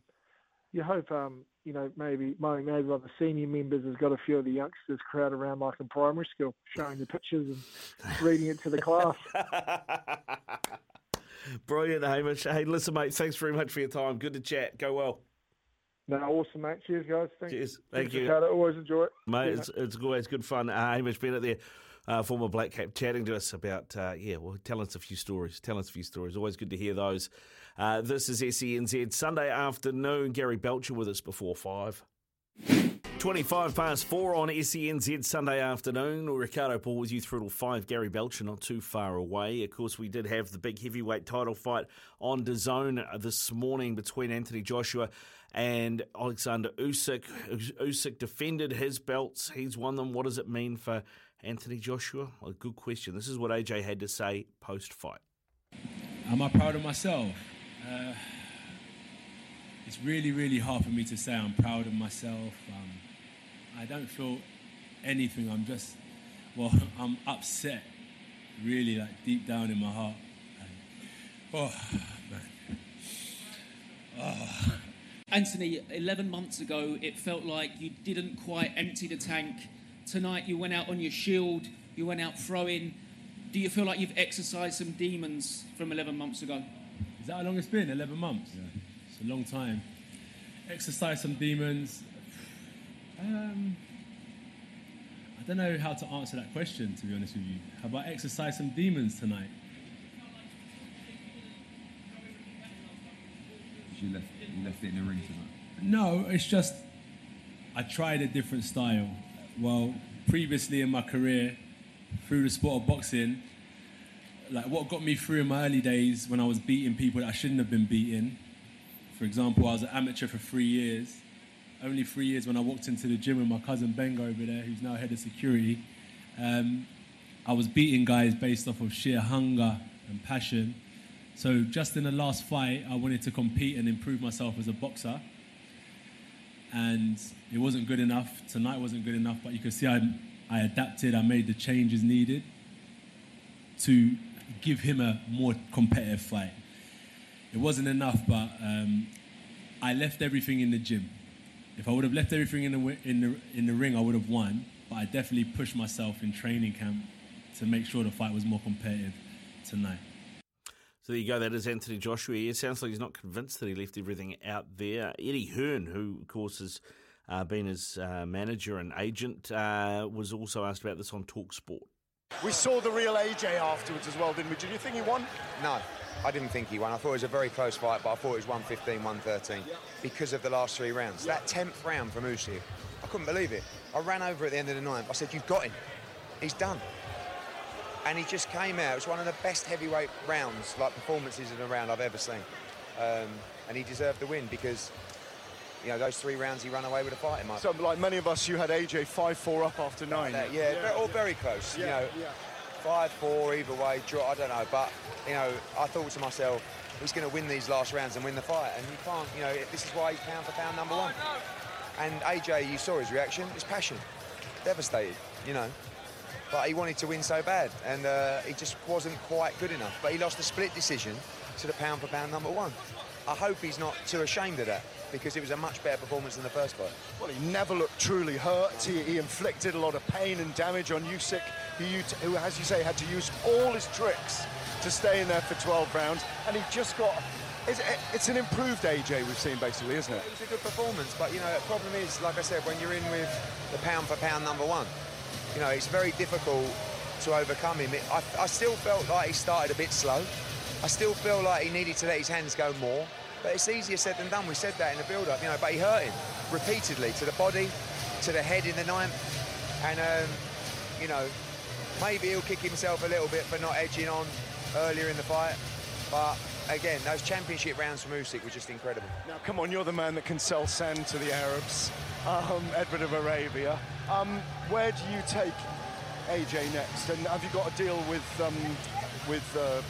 you hope um, you know maybe maybe one of the senior members has got a few of the youngsters crowd around like in primary school, showing the pictures and reading it to the class. [LAUGHS] Brilliant, Hamish. Hey, listen, mate, thanks very much for your time. Good to chat. Go well. No, awesome, mate. Cheers, guys. Thanks. Cheers. Thank Thanks you. Always enjoy it. Mate, it's, it's always good fun. Uh, Hamish Bennett there, uh, former Black Cap, chatting to us about, uh, yeah, well, tell us a few stories. Tell us a few stories. Always good to hear those. Uh, this is SENZ Sunday afternoon. Gary Belcher with us before five. 25 past four on SENZ Sunday afternoon. Ricardo Paul with you through till five. Gary Belcher not too far away. Of course, we did have the big heavyweight title fight on DAZN this morning between Anthony Joshua and Alexander Usyk. Usyk defended his belts. He's won them. What does it mean for Anthony Joshua? A good question. This is what AJ had to say post fight. Am I proud of myself? Uh it's really, really hard for me to say I'm proud of myself. Um, I don't feel anything. I'm just, well, [LAUGHS] I'm upset, really, like deep down in my heart. And, oh, man. Oh. [SIGHS] Anthony, 11 months ago, it felt like you didn't quite empty the tank. Tonight, you went out on your shield, you went out throwing. Do you feel like you've exercised some demons from 11 months ago? Is that how long it's been? 11 months? Yeah. It's a long time. Exercise some demons. Um, I don't know how to answer that question, to be honest with you. How about exercise some demons tonight? You left, you left it in the ring tonight? No, it's just I tried a different style. Well, previously in my career, through the sport of boxing, like what got me through in my early days when I was beating people that I shouldn't have been beating. For example, I was an amateur for three years. Only three years when I walked into the gym with my cousin Benga over there, who's now head of security. Um, I was beating guys based off of sheer hunger and passion. So just in the last fight, I wanted to compete and improve myself as a boxer. And it wasn't good enough. Tonight wasn't good enough, but you can see I, I adapted. I made the changes needed to give him a more competitive fight. It wasn't enough, but um, I left everything in the gym. If I would have left everything in the, in, the, in the ring, I would have won. But I definitely pushed myself in training camp to make sure the fight was more competitive tonight. So there you go. That is Anthony Joshua. It sounds like he's not convinced that he left everything out there. Eddie Hearn, who of course has uh, been his uh, manager and agent, uh, was also asked about this on Talk Sport. We saw the real AJ afterwards as well, didn't we? Did you think he won? No, I didn't think he won. I thought it was a very close fight, but I thought it was 115, 113 because of the last three rounds. That 10th round from Usyk, I couldn't believe it. I ran over at the end of the ninth. I said, you've got him. He's done. And he just came out. It was one of the best heavyweight rounds, like performances in a round I've ever seen. Um, and he deserved the win because you know, those three rounds he ran away with a fight, Mike. So, like many of us, you had AJ 5-4 up after nine. yeah, yeah, all very close. Yeah, you know, yeah. 5-4 either way, draw, I don't know. But, you know, I thought to myself, he's going to win these last rounds and win the fight. And you can't, you know, this is why he's pound for pound number one. And AJ, you saw his reaction, his passion. Devastated, you know. But he wanted to win so bad, and uh, he just wasn't quite good enough. But he lost the split decision to the pound for pound number one. I hope he's not too ashamed of that because it was a much better performance than the first fight. Well, he never looked truly hurt. He, he inflicted a lot of pain and damage on Usyk, who, as you say, had to use all his tricks to stay in there for 12 rounds, and he just got... It's, it's an improved AJ we've seen, basically, isn't it? It was a good performance, but, you know, the problem is, like I said, when you're in with the pound-for-pound number one, you know, it's very difficult to overcome him. It, I, I still felt like he started a bit slow. I still feel like he needed to let his hands go more. But it's easier said than done. We said that in the build-up, you know. But he hurt him repeatedly to the body, to the head in the ninth, and um, you know, maybe he'll kick himself a little bit for not edging on earlier in the fight. But again, those championship rounds from Usyk were just incredible. Now, come on, you're the man that can sell sand to the Arabs, um, Edward of Arabia. Um, where do you take AJ next? And have you got a deal with um, with uh,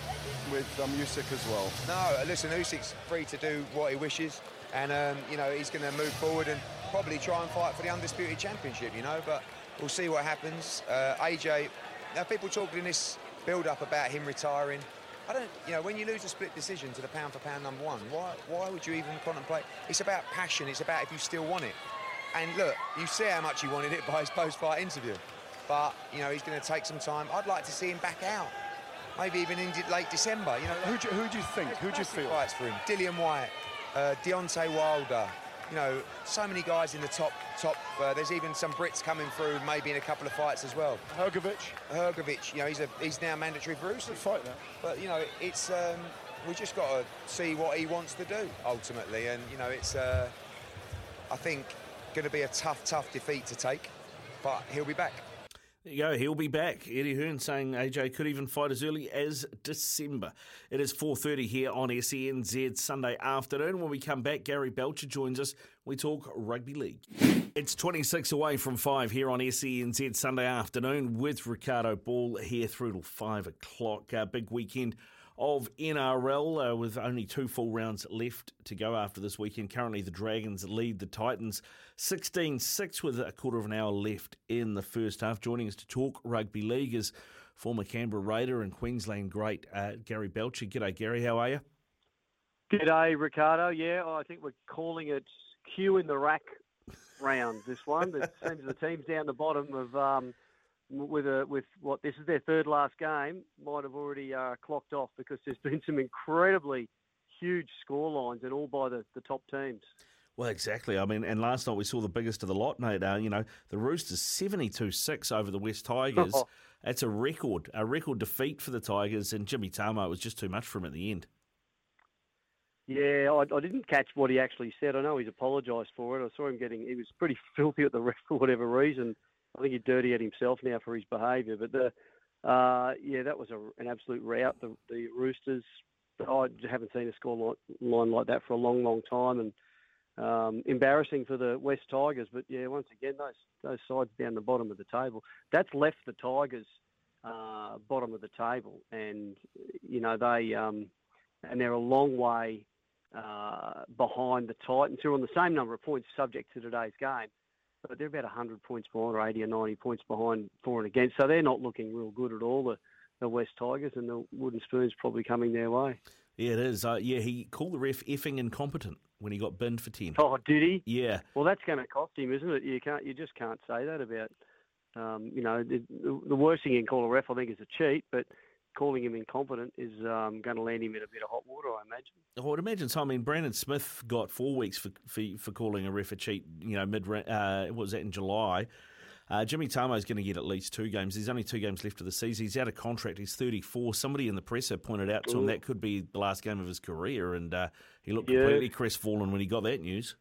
with um, Usyk as well? No, listen, Usyk's free to do what he wishes, and um, you know he's going to move forward and probably try and fight for the undisputed championship. You know, but we'll see what happens. Uh, AJ, now people talking in this build-up about him retiring. I don't, you know, when you lose a split decision to the pound for pound number one, why, why would you even contemplate? It's about passion. It's about if you still want it. And look, you see how much he wanted it [LAUGHS] by his post-fight interview. But, you know, he's going to take some time. I'd like to see him back out maybe even in late December. You know, who do, who do you think? Who do you feel? Fights for him. Dillian Whyte, uh, Deontay Wilder. You know, so many guys in the top top. Uh, there's even some Brits coming through, maybe in a couple of fights as well. Hrgovic. Hrgovic. You know, he's a he's now mandatory for fight that. But you know, it's um, we just got to see what he wants to do ultimately, and you know, it's uh, I think going to be a tough, tough defeat to take, but he'll be back. There you go. He'll be back. Eddie Hearn saying AJ could even fight as early as December. It is 4.30 here on SENZ Sunday afternoon. When we come back, Gary Belcher joins us. We talk rugby league. It's 26 away from 5 here on SENZ Sunday afternoon with Ricardo Ball here through till 5 o'clock. Uh, big weekend of NRL uh, with only two full rounds left to go after this weekend. Currently, the Dragons lead the Titans 16 6 with a quarter of an hour left in the first half. Joining us to talk rugby league is former Canberra Raider and Queensland great uh, Gary Belcher. G'day, Gary. How are you? G'day, Ricardo. Yeah, I think we're calling it Q in the rack round. This one. It seems the teams down the bottom of. Um, with a with what this is their third last game might have already uh, clocked off because there's been some incredibly huge score lines and all by the, the top teams. Well, exactly. I mean, and last night we saw the biggest of the lot, mate. Uh, you know, the Roosters 72-6 over the West Tigers. [LAUGHS] That's a record, a record defeat for the Tigers, and Jimmy Tamou was just too much for him at the end. Yeah, I, I didn't catch what he actually said. I know he's apologised for it. I saw him getting, he was pretty [LAUGHS] filthy at the ref for whatever reason. I think he's dirty at himself now for his behaviour. But the uh, yeah, that was a, an absolute rout. The, the Roosters. I haven't seen a score line like that for a long, long time, and um, embarrassing for the West Tigers. But yeah, once again, those those sides down the bottom of the table. That's left the Tigers uh, bottom of the table, and you know they um, and they're a long way uh, behind the Titans, who are on the same number of points, subject to today's game but they're about 100 points behind or 80 or 90 points behind for and against. So they're not looking real good at all, the, the West Tigers, and the Wooden Spoon's probably coming their way. Yeah, it is. Uh, yeah, he called the ref effing incompetent when he got binned for 10. Oh, did he? Yeah. Well, that's going to cost him, isn't it? You can't, you just can't say that about, um, you know, the, the worst thing you can call a ref, I think, is a cheat, but calling him incompetent is um, going to land him in a bit of hot water, I imagine. I would imagine so. I mean, Brandon Smith got four weeks for for, for calling a ref a cheat. You know, mid uh, what was that in July? Uh, Jimmy Tamou is going to get at least two games. There's only two games left of the season. He's out of contract. He's 34. Somebody in the presser pointed out to Ooh. him that could be the last game of his career, and uh, he looked yeah. completely crestfallen when he got that news.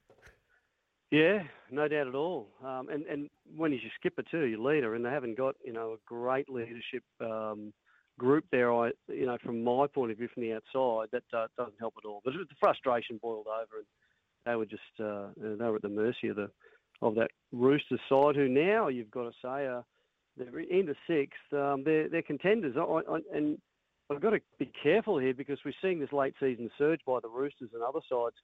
Yeah, no doubt at all. Um, and and when he's your skipper too, your leader, and they haven't got you know a great leadership um, group there, I you know from my point of view from the outside, that uh, doesn't help at all. But the frustration boiled over, and they were just uh, they were at the mercy of the of that Roosters side, who now you've got to say uh, they're in the sixth. Um, they're they're contenders, I, I, and I've got to be careful here because we're seeing this late season surge by the Roosters and other sides.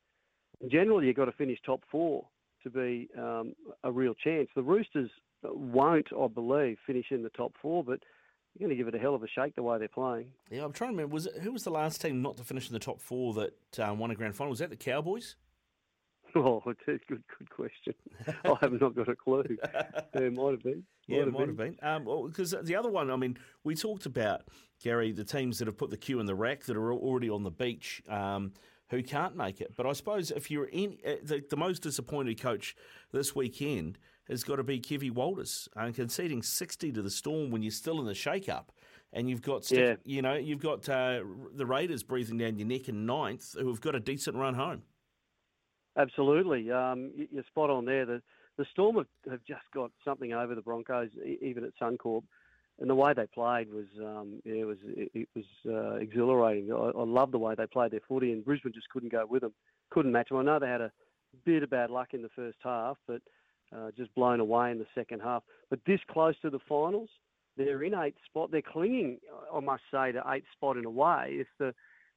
Generally, you've got to finish top four to be um, a real chance. The Roosters won't, I believe, finish in the top four, but you're going to give it a hell of a shake the way they're playing. Yeah, I'm trying to remember. Was it, who was the last team not to finish in the top four that um, won a grand final? Was that the Cowboys? [LAUGHS] Oh, good, good question. I have not got a clue. It might have been. Might yeah, it might have been. Because um, well, the other one, I mean, we talked about Gary, the teams that have put the cue in the rack that are already on the beach. Um, who can't make it? But I suppose if you're in uh, the, the most disappointed coach this weekend has got to be Kevy Walters, uh, conceding 60 to the Storm when you're still in the shake-up. And you've got, yeah. you know, you've got uh, the Raiders breathing down your neck in ninth, who've got a decent run home. Absolutely, um, you're spot on there. The the Storm have, have just got something over the Broncos, even at Suncorp, and the way they played was, um, yeah, it was it, it was uh, exhilarating. I, I love the way they played their footy, and Brisbane just couldn't go with them, couldn't match them. I know they had a bit of bad luck in the first half, but uh, just blown away in the second half. But this close to the finals, they're in eighth spot. They're clinging, I must say, to eighth spot in a way. If the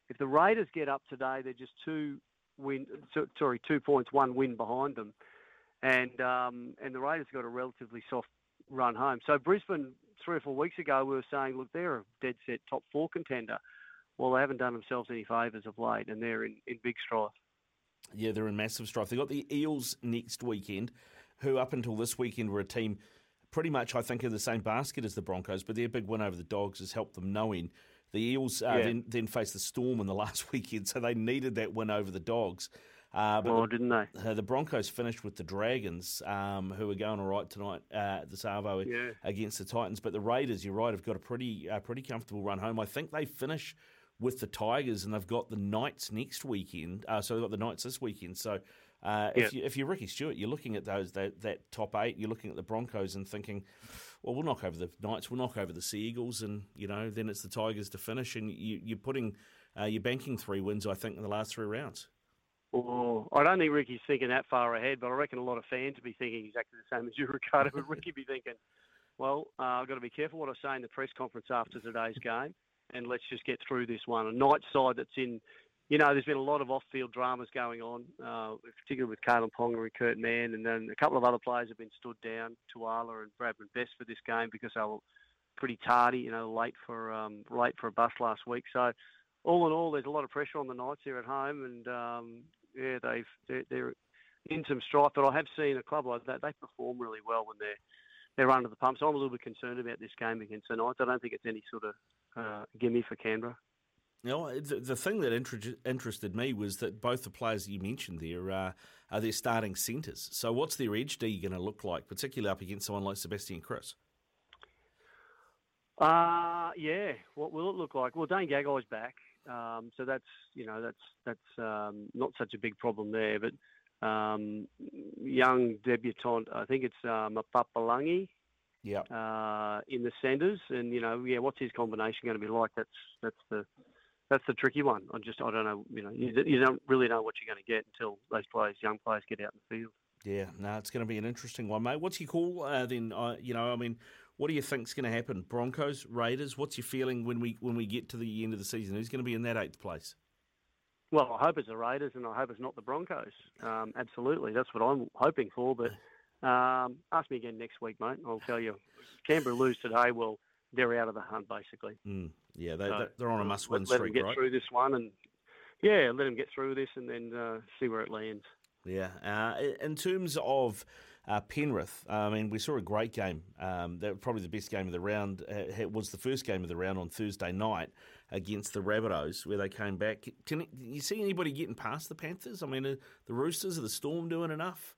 if the Raiders get up today, they're just two win, sorry, two points, one win behind them, and um, and the Raiders got a relatively soft run home. So Brisbane, three or four weeks ago, we were saying, look, they're a dead set top four contender. Well, they haven't done themselves any favours of late, and they're in, in big strife. Yeah, they're in massive strife. They've got the Eels next weekend who up until this weekend were a team pretty much, I think, in the same basket as the Broncos, but their big win over the Dogs has helped them knowing. The Eels uh, yeah. then, then faced the Storm in the [LAUGHS] last weekend, so they needed that win over the Dogs. Uh, but oh, the, didn't they? Uh, the Broncos finished with the Dragons, um, who are going all right tonight uh, at the Savo yeah. against the Titans. But the Raiders, you're right, have got a pretty pretty comfortable run home. I think they finish with the Tigers, and they've got the Knights next weekend. Uh, so they've got the Knights this weekend. So uh, if, you, if you're Ricky Stuart, you're looking at those that, that top eight. You're looking at the Broncos and thinking, well, we'll knock over the Knights, we'll knock over the Sea Eagles, and you know then it's the Tigers to finish, and you, you're putting uh, you're banking three wins, I think, in the last three rounds. Oh, I don't think Ricky's thinking that far ahead, but I reckon a lot of fans will be thinking exactly the same as you, [LAUGHS] Ricardo. But [LAUGHS] Ricky be thinking, well, uh, I've got to be careful what I say in the press conference after today's game. and let's just get through this one. A night side that's in, you know, there's been a lot of off-field dramas going on, uh, particularly with Kalyn Ponga and Kurt Mann, and then a couple of other players have been stood down, Tuala and Bradman Best for this game because they were pretty tardy, you know, late for um, late for a bus last week. So all in all, there's a lot of pressure on the Knights here at home, and um, yeah, they've they're, they're in some strife. But I have seen a club like that; they perform really well when they're they're under the pump. So I'm a little bit concerned about this game against the Knights. I don't think it's any sort of uh, gimme for Canberra. You know, the, the thing that inter- interested me was that both the players you mentioned there uh, are their starting centres. So, what's their edge D going to look like, particularly up against someone like Sebastian Kris? Uh, yeah. What will it look like? Well, Dane Gagai's back, um, so that's you know that's that's um, not such a big problem there. But um, young debutant, I think it's uh, Mapapalangi. Yeah. Uh, in the centres, and you know, yeah, what's his combination going to be like? That's that's the that's the tricky one. I just I don't know. You know, you, you don't really know what you're going to get until those players, young players, get out in the field. Yeah, no, it's going to be an interesting one, mate. What's your call uh, then? Uh, you know, I mean, what do you think's going to happen? Broncos, Raiders. What's your feeling when we when we get to the end of the season? Who's going to be in that eighth place? Well, I hope it's the Raiders, and I hope it's not the Broncos. Um, absolutely, that's what I'm hoping for. But um, ask me again next week, mate. I'll tell you. Canberra lose today, well, they're out of the hunt basically. Mm, yeah, they, so, they're on a must-win let, streak, let them get right? through this one, and yeah, let them get through this, and then uh, see where it lands. Yeah. Uh, in terms of uh, Penrith, I mean, we saw a great game. Um, that probably the best game of the round. Uh, was the first game of the round on Thursday night against the Rabbitohs, where they came back. Can you see anybody getting past the Panthers? I mean, the Roosters, are the Storm doing enough?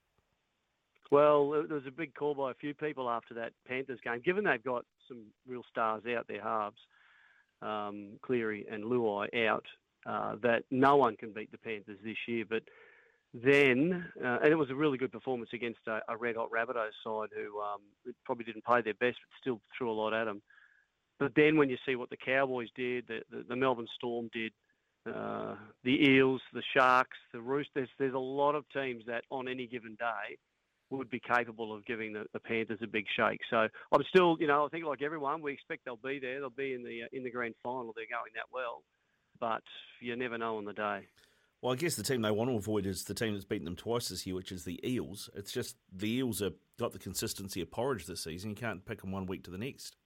Well, there was a big call by a few people after that Panthers game. Given they've got some real stars out there, halves, um, Cleary and Luai out, uh, that no one can beat the Panthers this year. But then, uh, and it was a really good performance against a, a red hot Rabbitohs side who um, probably didn't play their best, but still threw a lot at them. But then when you see what the Cowboys did, the, the, the Melbourne Storm did, uh, the Eels, the Sharks, the Roosters, there's, there's a lot of teams that on any given day would be capable of giving the, the, Panthers a big shake. So I'm still, you know, I think like everyone, we expect they'll be there. They'll be in the uh, in the grand final. They're going that well, but you never know on the day. Well, I guess the team they want to avoid is the team that's beaten them twice this year, which is the Eels. It's just the Eels have got the consistency of porridge this season. You can't pick them one week to the next.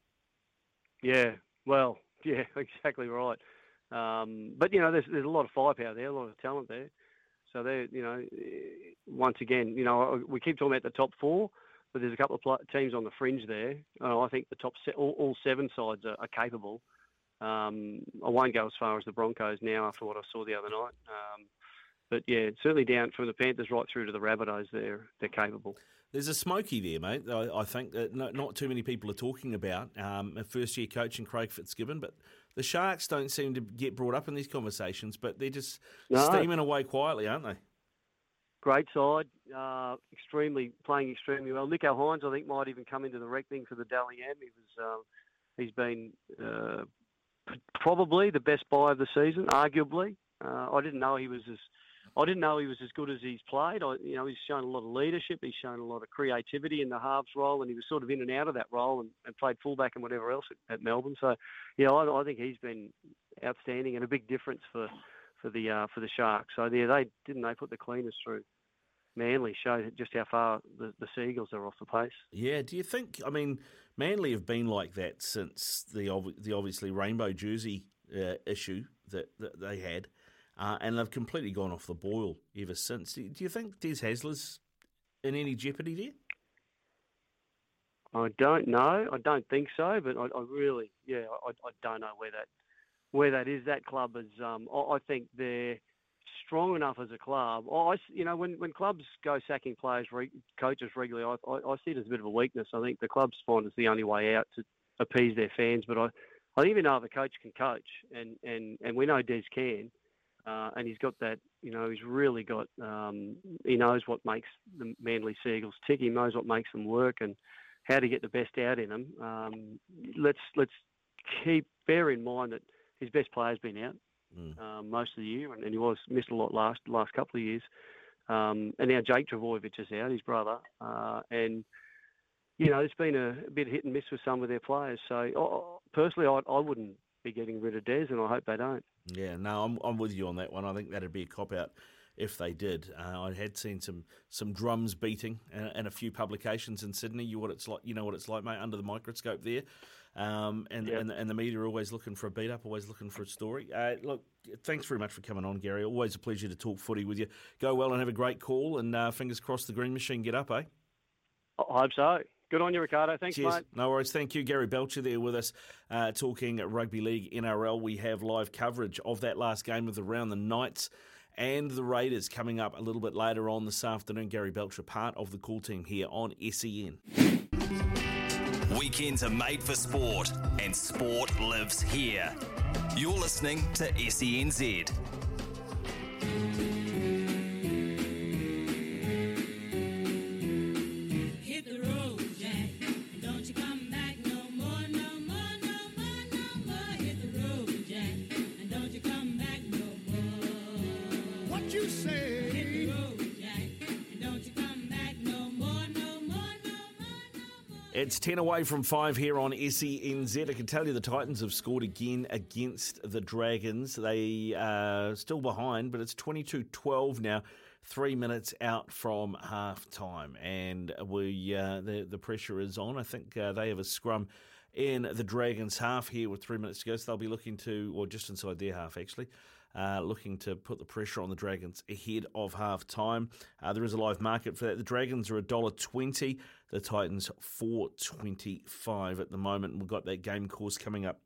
Yeah, well, [LAUGHS] yeah, exactly right. Um, but you know, there's there's a lot of firepower there, a lot of talent there. So they, you know, once again, you know, we keep talking about the top four, but there's a couple of teams on the fringe there. I think the top se- all, all, seven sides are, are capable. Um, I won't go as far as the Broncos now after what I saw the other night. Um, but yeah, certainly down from the Panthers right through to the Rabbitohs, they're they're capable. There's a smoky there, mate. I, I think that not, not, too many people are talking about um, a first year coach in Craig Fitzgibbon, but the Sharks don't seem to get brought up in these conversations, but they're just no. steaming away quietly, aren't they? Great side, uh, extremely playing extremely well. Nicho Hynes, I think, might even come into the reckoning for the Dally M. He was, uh, he's been uh, probably the best buy of the season, arguably. Uh, I didn't know he was as I didn't know he was as good as he's played. I, you know, he's shown a lot of leadership. He's shown a lot of creativity in the halves role, and he was sort of in and out of that role and, and played fullback and whatever else at, at Melbourne. So, yeah, I, I, think he's been outstanding and a big difference for for the uh, for the Sharks. So, yeah, they didn't they put the cleaners through. Manly showed just how far the, the Seagulls are off the pace. Yeah, do you think? I mean, Manly have been like that since the the obviously rainbow jersey uh, issue that, that they had. Uh, and they've completely gone off the boil ever since. Do, you think Des Hasler's in any jeopardy there? I don't know. I don't think so, but I, I really, yeah, I, I, don't know where that where that is. That club is. Um, I, I think they're strong enough as a club. I, you know, when, when clubs go sacking players, re, coaches regularly, I, I, see it as a bit of a weakness. I think the clubs find it's the only way out to appease their fans. But I, I even know if a coach can coach, and, and, and we know Des can, uh, and he's got that, you know, he's really got, um, he knows what makes the Manly Seagulls tick. He knows what makes them work and how to get the best out in them. Um, let's let's keep bear in mind that his best player's been out mm. um, most of the year, and, and, he was missed a lot last last couple of years. Um, and now Jake Trbojevic is out, his brother, uh, and you know it's been a, a, bit hit and miss with some of their players. So personally, I, I wouldn't be getting rid of Des, and I hope they don't. Yeah, no, I'm, I'm with you on that one. I think that'd be a cop out if they did. Uh, I had seen some some drums beating and, and, a few publications in Sydney. You what it's like, you know what it's like, mate, under the microscope there. Um, and, Yep. and and the media are always looking for a beat up, always looking for a story. Uh, look, thanks very much for coming on, Gary. Always a pleasure to talk footy with you. Go well and have a great call, and uh, fingers crossed the green machine get up, eh? I hope so. Good on you, Ricardo. Thanks, Cheers. mate. No worries. Thank you, Gary Belcher, there with us uh, talking rugby league NRL. We have live coverage of that last game of the round, the Knights and the Raiders, coming up a little bit later on this afternoon. Gary Belcher, part of the call team here on SEN. Weekends are made for sport, and sport lives here. You're listening to SENZ. It's 10 away from 5 here on SENZ. I can tell you the Titans have scored again against the Dragons. They are still behind, but it's 22 12 now, three minutes out from half time. And we uh, the, the pressure is on. I think uh, they have a scrum in the Dragons' half here with three minutes to go. So they'll be looking to, or just inside their half actually. Uh, looking to put the pressure on the Dragons ahead of half time. Uh, there is a live market for that. The Dragons are $1.20, the Titans four twenty five at the moment. We've got that game course coming up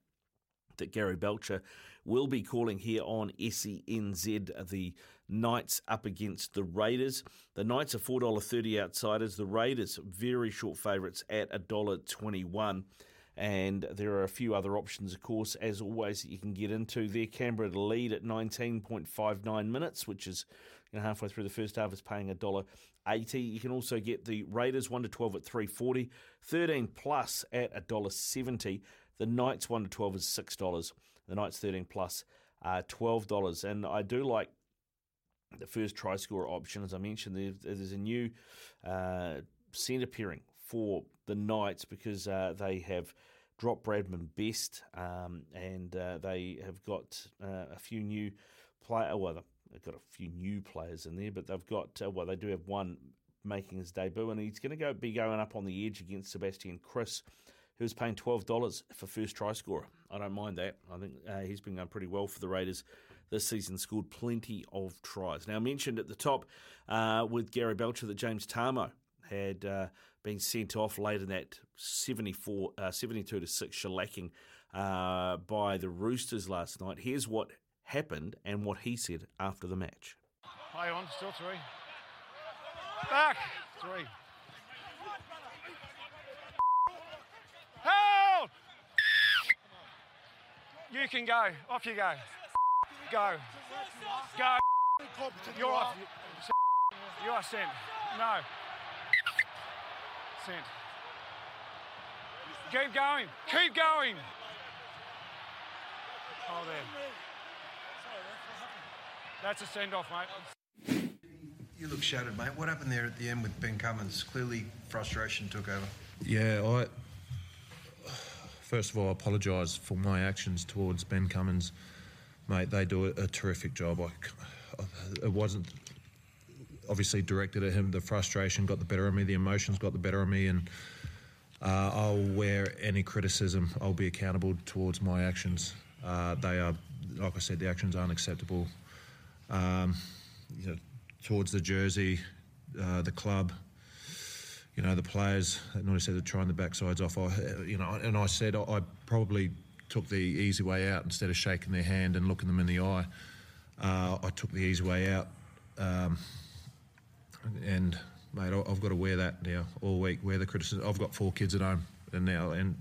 that Gary Belcher will be calling here on SENZ. The Knights up against the Raiders. The Knights are four dollar thirty outsiders. The Raiders very short favourites at a dollar twenty one. And there are a few other options, of course, as always, that you can get into there. Canberra to lead at 19.59 minutes, which is you know, halfway through the first half, is paying $1.80. You can also get the Raiders 1 to 12 at 340, 13 plus at $1.70. The Knights 1 to 12 is $6. The Knights 13 plus uh, $12. And I do like the first try scorer option, as I mentioned, there, there's a new uh, centre pairing for the Knights because uh, they have dropped Bradman Best um, and uh, they have got uh, a few new player. Well, they've got a few new players in there, but they've got uh, well, they do have one making his debut, and he's going to go be going up on the edge against Sebastian Kris. Who's paying twelve dollars for first try scorer? I don't mind that. I think uh, he's been going pretty well for the Raiders this season. Scored plenty of tries. Now I mentioned at the top uh, with Gary Belcher that James Tamou had uh, been sent off late in that 74, uh, 72 to 6 shellacking uh, by the Roosters last night. Here's what happened and what he said after the match. Play on, still three. Back, three. Hold! You can go. Off you go. Go. Go. You're off. You are sent. No. Sent. Keep going. Keep going. Oh, there. That's a send off, mate. You look shattered, mate. What happened there at the end with Ben Cummins? Clearly, frustration took over. Yeah, I. First of all, I apologise for my actions towards Ben Cummins, mate. They do a, a terrific job. I, it wasn't obviously directed at him. The frustration got the better of me. The emotions got the better of me, and uh, I'll wear any criticism. I'll be accountable towards my actions. Uh, they are, like I said, the actions aren't acceptable. Um, you know, towards the jersey, uh, the club, you know, the players. Normally said they're trying the backsides off. I, you know, and I said I, I probably took the easy way out instead of shaking their hand and looking them in the eye. Uh, I took the easy way out, um, and mate, I've got to wear that now all week. Wear the criticism. I've got four kids at home, and now and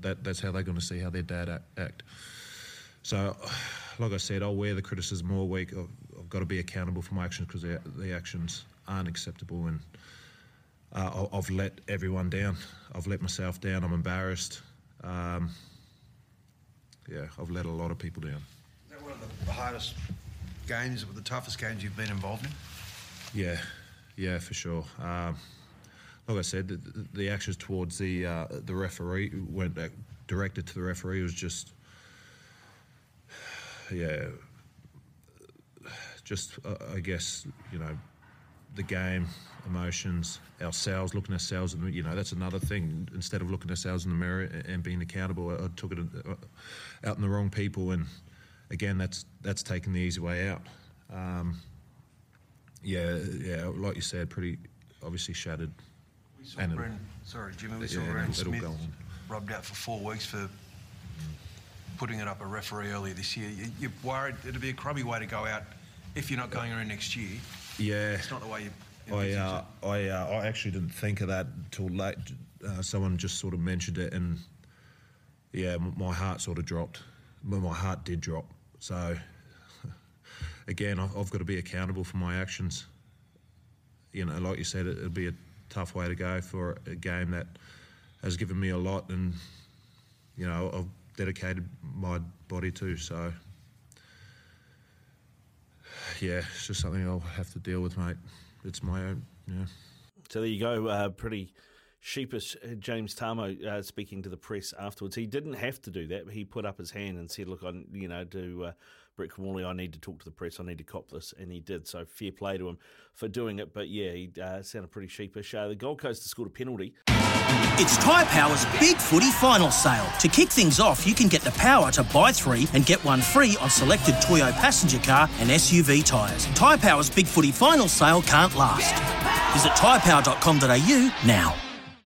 that that's how they're going to see how their dad act. act. So, like I said, I'll wear the criticism all week. I've, I've got to be accountable for my actions because the, the actions aren't acceptable, and uh, I've let everyone down. I've let myself down. I'm embarrassed. Um, yeah, I've let a lot of people down. Is that one of the hardest games, the toughest games you've been involved in? Yeah, yeah, for sure. Um, like I said, the, the actions towards the uh, the referee weren't uh, directed to the referee. Was just yeah, just uh, I guess you know the game, emotions, ourselves, looking ourselves, and you know that's another thing. Instead of looking ourselves in the mirror and being accountable, I took it uh, out in the wrong people, and again, that's that's taking the easy way out. Um, yeah, yeah, like you said, pretty obviously shattered. We saw And Bren, sorry, Jimmy, we saw Bren Smith rubbed out for four weeks for putting it up a referee earlier this year. You, you're worried it'd be a crummy way to go out if you're not going around next year. Yeah. It's not the way you. I, uh, I, uh, I actually didn't think of that until late. Uh, someone just sort of mentioned it, and yeah, m- my heart sort of dropped. Well, my heart did drop. So again, I've got to be accountable for my actions. You know, like you said, it, it'd be a tough way to go for a game that has given me a lot, and you know, I've dedicated my body to. So yeah, it's just something I'll have to deal with, mate. It's my own, yeah. So there you go. Uh, pretty sheepish uh, James Tamou uh, speaking to the press afterwards. He didn't have to do that. But he put up his hand and said, "Look, I, you know, to uh, Brett Camorley, I need to talk to the press. I need to cop this," and he did. So fair play to him for doing it. But yeah, he uh, sounded pretty sheepish. Uh, the Gold Coast scored a penalty. It's Tyre Power's Big Footy Final Sale. To kick things off, you can get the power to buy three and get one free on selected Toyo passenger car and SUV tyres. Tyre Power's Big Footy Final Sale can't last. Visit tyrepower.com.au now.